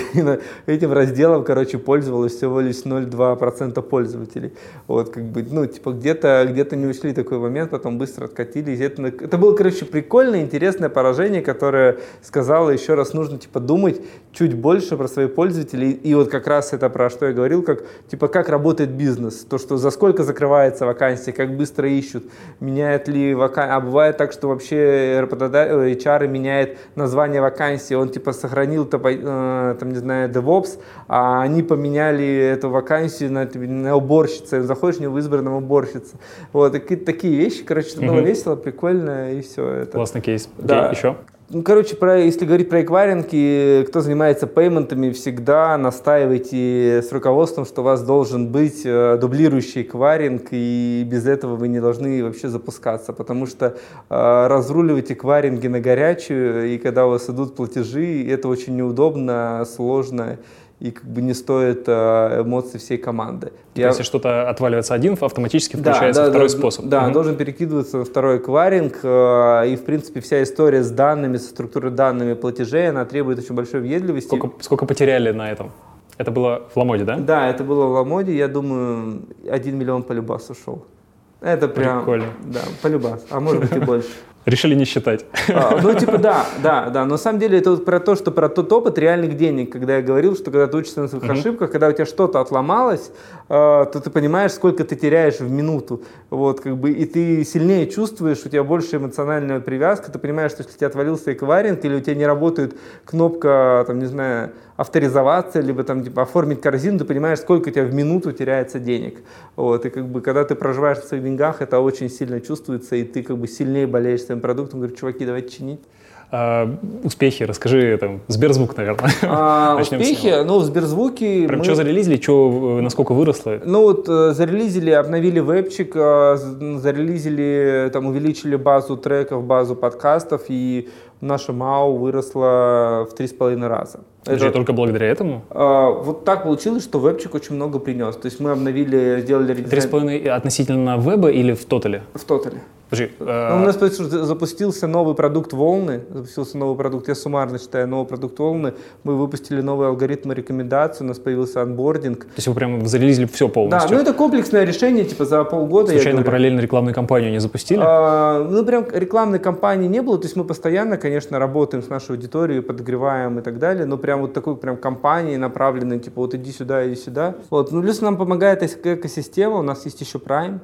этим разделом, короче, пользовалось всего лишь 0,2% пользователей. Вот, как бы, ну, типа, где-то где не учли такой момент, потом быстро откатились. Это, это было, короче, прикольное, интересное поражение, которое сказала еще раз, нужно типа думать чуть больше про своих пользователей. И вот как раз это про что я говорил, как типа как работает бизнес, то, что за сколько закрывается вакансия, как быстро ищут, меняет ли вакансия. А бывает так, что вообще HR меняет название вакансии, он типа сохранил э, там, не знаю, DevOps, а они поменяли эту вакансию на, на уборщице, заходишь не в избранном уборщице. Вот, такие вещи, короче, это было весело, прикольно, и все. Это. Классный кейс. Да. еще? Ну, короче, про, если говорить про эквайринги, кто занимается пейментами, всегда настаивайте с руководством, что у вас должен быть э, дублирующий эквайринг, и без этого вы не должны вообще запускаться, потому что э, разруливать эквайринги на горячую, и когда у вас идут платежи, это очень неудобно, сложно и как бы не стоит э, эмоций всей команды. Я... Если что-то отваливается один, автоматически включается да, да, второй да, способ. Да, угу. должен перекидываться на второй эквайринг, э, и в принципе вся история с данными, со структурой данными платежей, она требует очень большой въедливости. Сколько, сколько потеряли на этом? Это было в Ламоде, да? Да, это было в Ламоде, я думаю, один миллион по любасу ушел. Это прям... Прикольно. Да, по любасу, а может быть и больше. Решили не считать. А, ну, типа, да, да, да. Но на самом деле это вот про то, что про тот опыт реальных денег, когда я говорил, что когда ты учишься на своих mm-hmm. ошибках, когда у тебя что-то отломалось, э, то ты понимаешь, сколько ты теряешь в минуту. Вот, как бы, и ты сильнее чувствуешь, у тебя больше эмоциональная привязка, ты понимаешь, что если у тебя отвалился эквайринг, или у тебя не работает кнопка, там, не знаю, авторизоваться, либо там типа оформить корзину, ты понимаешь, сколько у тебя в минуту теряется денег. Вот, и как бы когда ты проживаешь в своих деньгах, это очень сильно чувствуется, и ты как бы сильнее болеешь своим продуктом, говорю, чуваки, давайте чинить. А, успехи, расскажи, там, Сберзвук, наверное. А, успехи, ну, в Сберзвуке... Прям мы... что зарелизили, что, э, насколько выросло? Ну, вот э, зарелизили, обновили вебчик, э, зарелизили, там, увеличили базу треков, базу подкастов, и наша МАУ выросла в три с половиной раза. Это, Это только благодаря этому? А, вот так получилось, что вебчик очень много принес. То есть мы обновили, сделали. Три с половиной относительно веба или в тотале? В тотале. Подожди, э... ну, у нас запустился новый продукт волны, запустился новый продукт, я суммарно считаю, новый продукт волны. Мы выпустили новый алгоритм рекомендаций, у нас появился анбординг. То есть вы прям залезли все полностью? Да, ну это комплексное решение, типа за полгода. Случайно параллельно рекламную кампанию не запустили? А, ну прям рекламной кампании не было, то есть мы постоянно, конечно, работаем с нашей аудиторией, подогреваем и так далее, но прям вот такой прям кампании направленной, типа вот иди сюда, иди сюда. Вот, ну плюс нам помогает экосистема, у нас есть еще Prime,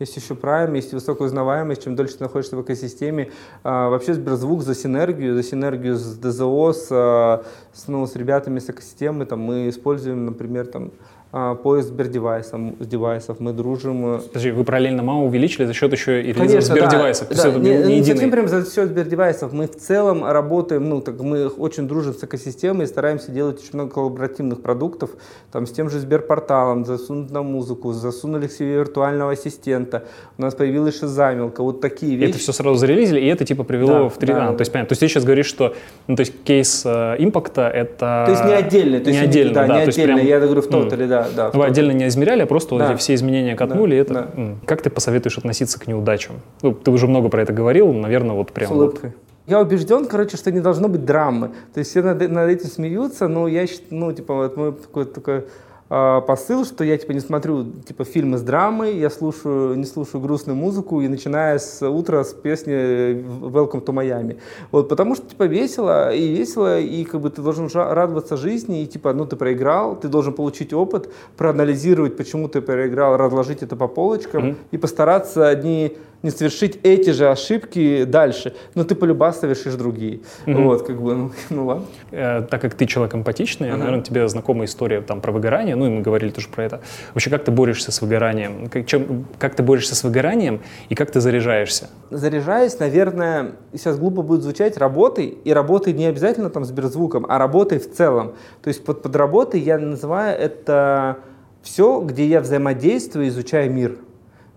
есть еще Prime, есть высокая узнаваемость, чем дольше ты находишься в экосистеме. А, вообще Сберзвук за синергию, за синергию с ДЗО, с, а, с, ну, с ребятами с экосистемы. Там, мы используем, например, там, поиск Сбердевайсов, с девайсов, мы дружим. Э, Подожди, вы параллельно МАУ увеличили за счет еще и релизов Сбердевайсов? Да, да, не, не, не совсем прям за счет Сбердевайсов, мы в целом работаем, ну, так мы очень дружим с экосистемой и стараемся делать очень много коллаборативных продуктов, там, с тем же Сберпорталом, засунуть на музыку, засунули к себе виртуального ассистента, у нас появилась шизамилка, вот такие вещи. Это все сразу зарелизили, и это типа привело да, в 3 да, а, да. То есть, понятно, то есть ты сейчас говоришь, что, ну, то есть кейс э, импакта это... То есть не отдельно, то есть не отдельно, да, да, не отдельно, прям... я говорю в тотале, да да. Вы отдельно не измеряли, а просто да. вот эти все изменения катнули. Да. Это, да. Как ты посоветуешь относиться к неудачам? Ну, ты уже много про это говорил, наверное, вот прям. С улыбкой. Вот. Я убежден, короче, что не должно быть драмы. То есть все над, над этим смеются, но я, ну, типа, вот мы такой, такой э, посыл, что я типа не смотрю типа фильмы с драмой, я слушаю, не слушаю грустную музыку и начиная с утра с песни Welcome to Miami. Вот, потому что типа весело и весело, и как бы ты должен радоваться жизни, и типа, ну ты проиграл, ты должен получить опыт, проанализировать, почему ты проиграл, разложить это по полочкам mm-hmm. и постараться не не совершить эти же ошибки дальше, но ты полюба совершишь другие. Угу. Вот, как бы, ну, ну ладно. Э, так как ты человек эмпатичный, uh-huh. наверное, тебе знакома история там про выгорание, ну и мы говорили тоже про это. Вообще, как ты борешься с выгоранием? Как, чем, как ты борешься с выгоранием и как ты заряжаешься? Заряжаюсь, наверное, сейчас глупо будет звучать, работой, и работой не обязательно там с Сберзвуком, а работой в целом. То есть под, под работой я называю это все, где я взаимодействую, изучаю мир.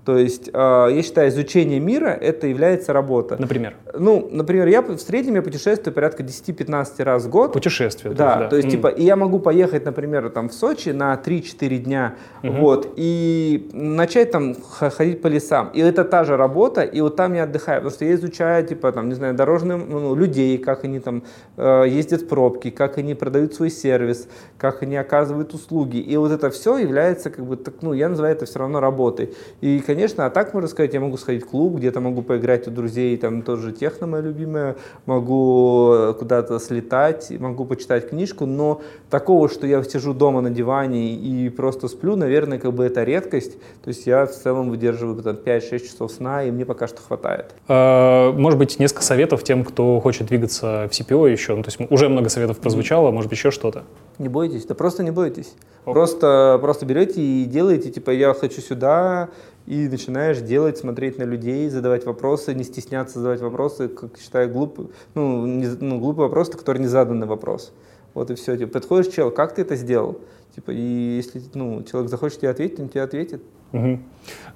То есть, э, я считаю, изучение мира — это является работа. Например? Ну, например, я в среднем я путешествую порядка 10-15 раз в год. Путешествие. Да, да. то есть, mm. типа, и я могу поехать, например, там в Сочи на 3-4 дня, mm-hmm. вот, и начать там ходить по лесам. И это та же работа, и вот там я отдыхаю, потому что я изучаю, типа, там, не знаю, дорожных ну, людей, как они там э, ездят в пробки, как они продают свой сервис, как они оказывают услуги. И вот это все является, как бы, так, ну, я называю это все равно работой. И, конечно, а так можно сказать, я могу сходить в клуб, где-то могу поиграть у друзей, там тоже техно моя любимая, могу куда-то слетать, могу почитать книжку, но такого, что я сижу дома на диване и просто сплю, наверное, как бы это редкость. То есть я в целом выдерживаю там 5-6 часов сна, и мне пока что хватает. А, может быть, несколько советов тем, кто хочет двигаться в CPO еще? Ну, то есть уже много советов прозвучало, может быть, еще что-то? Не бойтесь, да просто не бойтесь. Просто, просто берете и делаете, типа, я хочу сюда, и начинаешь делать, смотреть на людей, задавать вопросы, не стесняться задавать вопросы, как считаю, глупый, ну, не, ну, глупый вопрос, который не заданный вопрос. Вот и все. Типа, подходишь, чел, как ты это сделал? Типа, и если ну, человек захочет тебе ответить, он тебе ответит. Угу.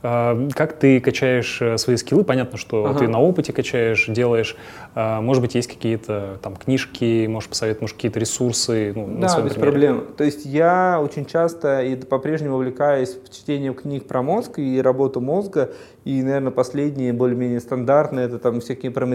А, как ты качаешь э, свои скиллы? Понятно, что ага. ты на опыте качаешь, делаешь. А, может быть, есть какие-то там книжки, можешь посоветовать, может, какие-то ресурсы? Ну, да, без примере. проблем. То есть я очень часто и по-прежнему увлекаюсь чтением книг про мозг и работу мозга. И, наверное, последние более-менее стандартные, это там всякие про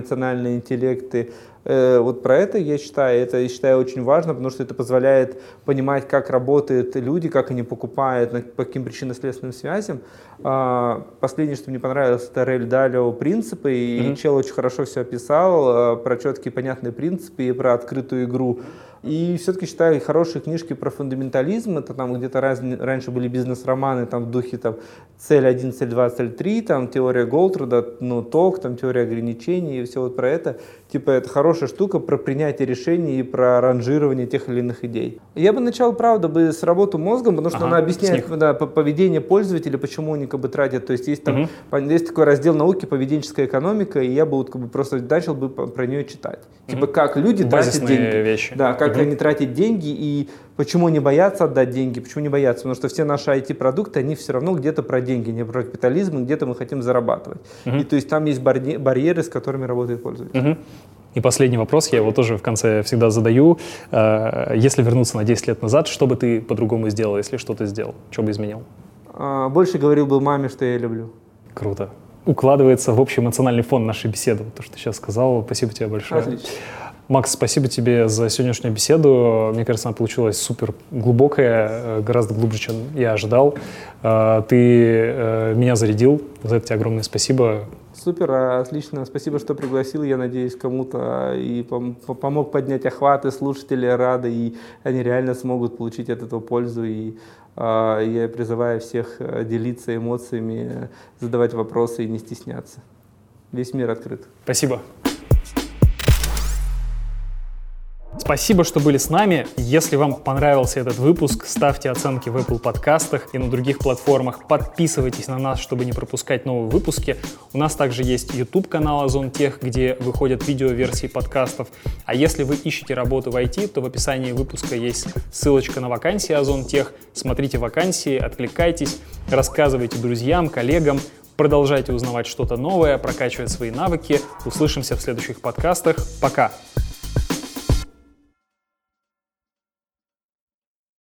интеллекты. Э, вот про это я считаю, это я считаю очень важно, потому что это позволяет понимать, как работают люди, как они покупают, по каким причинно-следственным связям. А, последнее, что мне понравилось, это Рель Далио принципы, и mm-hmm. чел очень хорошо все описал, э, про четкие понятные принципы и про открытую игру. И все-таки считаю хорошие книжки про фундаментализм. Это там где-то раз, раньше были бизнес-романы там в духе там цель 1, цель 2, цель 3, там теория Голтруда, ну, ток, там теория ограничений и все вот про это. Типа это хорошая штука про принятие решений и про ранжирование тех или иных идей. Я бы начал, правда, бы с работы мозгом, потому что ага, она объясняет да, поведение пользователя, почему они как бы тратят. То есть есть там угу. есть такой раздел науки поведенческая экономика, и я бы вот как бы просто начал бы про нее читать. Типа как люди Базисные тратят деньги. вещи. Да, как как они тратят деньги и почему не боятся отдать деньги, почему не боятся, потому что все наши IT-продукты, они все равно где-то про деньги, не про капитализм, и где-то мы хотим зарабатывать. Угу. И то есть там есть барьеры, с которыми работает пользователь. Угу. И последний вопрос, я его тоже в конце всегда задаю. Э, если вернуться на 10 лет назад, что бы ты по-другому сделал, если что-то сделал? Что бы изменил? А, больше говорил бы маме, что я люблю. Круто. Укладывается в общий эмоциональный фон нашей беседы. То, что ты сейчас сказал. Спасибо тебе большое. Отлично. Макс, спасибо тебе за сегодняшнюю беседу. Мне кажется, она получилась супер глубокая, э, гораздо глубже, чем я ожидал. Э, ты э, меня зарядил. За это тебе огромное спасибо. Супер, отлично. Спасибо, что пригласил. Я надеюсь, кому-то и помог поднять охваты, слушатели рады, и они реально смогут получить от этого пользу. И я призываю всех делиться эмоциями, задавать вопросы и не стесняться. Весь мир открыт. Спасибо. Спасибо, что были с нами. Если вам понравился этот выпуск, ставьте оценки в Apple подкастах и на других платформах. Подписывайтесь на нас, чтобы не пропускать новые выпуски. У нас также есть YouTube-канал Озон Тех, где выходят видео-версии подкастов. А если вы ищете работу в IT, то в описании выпуска есть ссылочка на вакансии Озон Тех. Смотрите вакансии, откликайтесь, рассказывайте друзьям, коллегам. Продолжайте узнавать что-то новое, прокачивать свои навыки. Услышимся в следующих подкастах. Пока!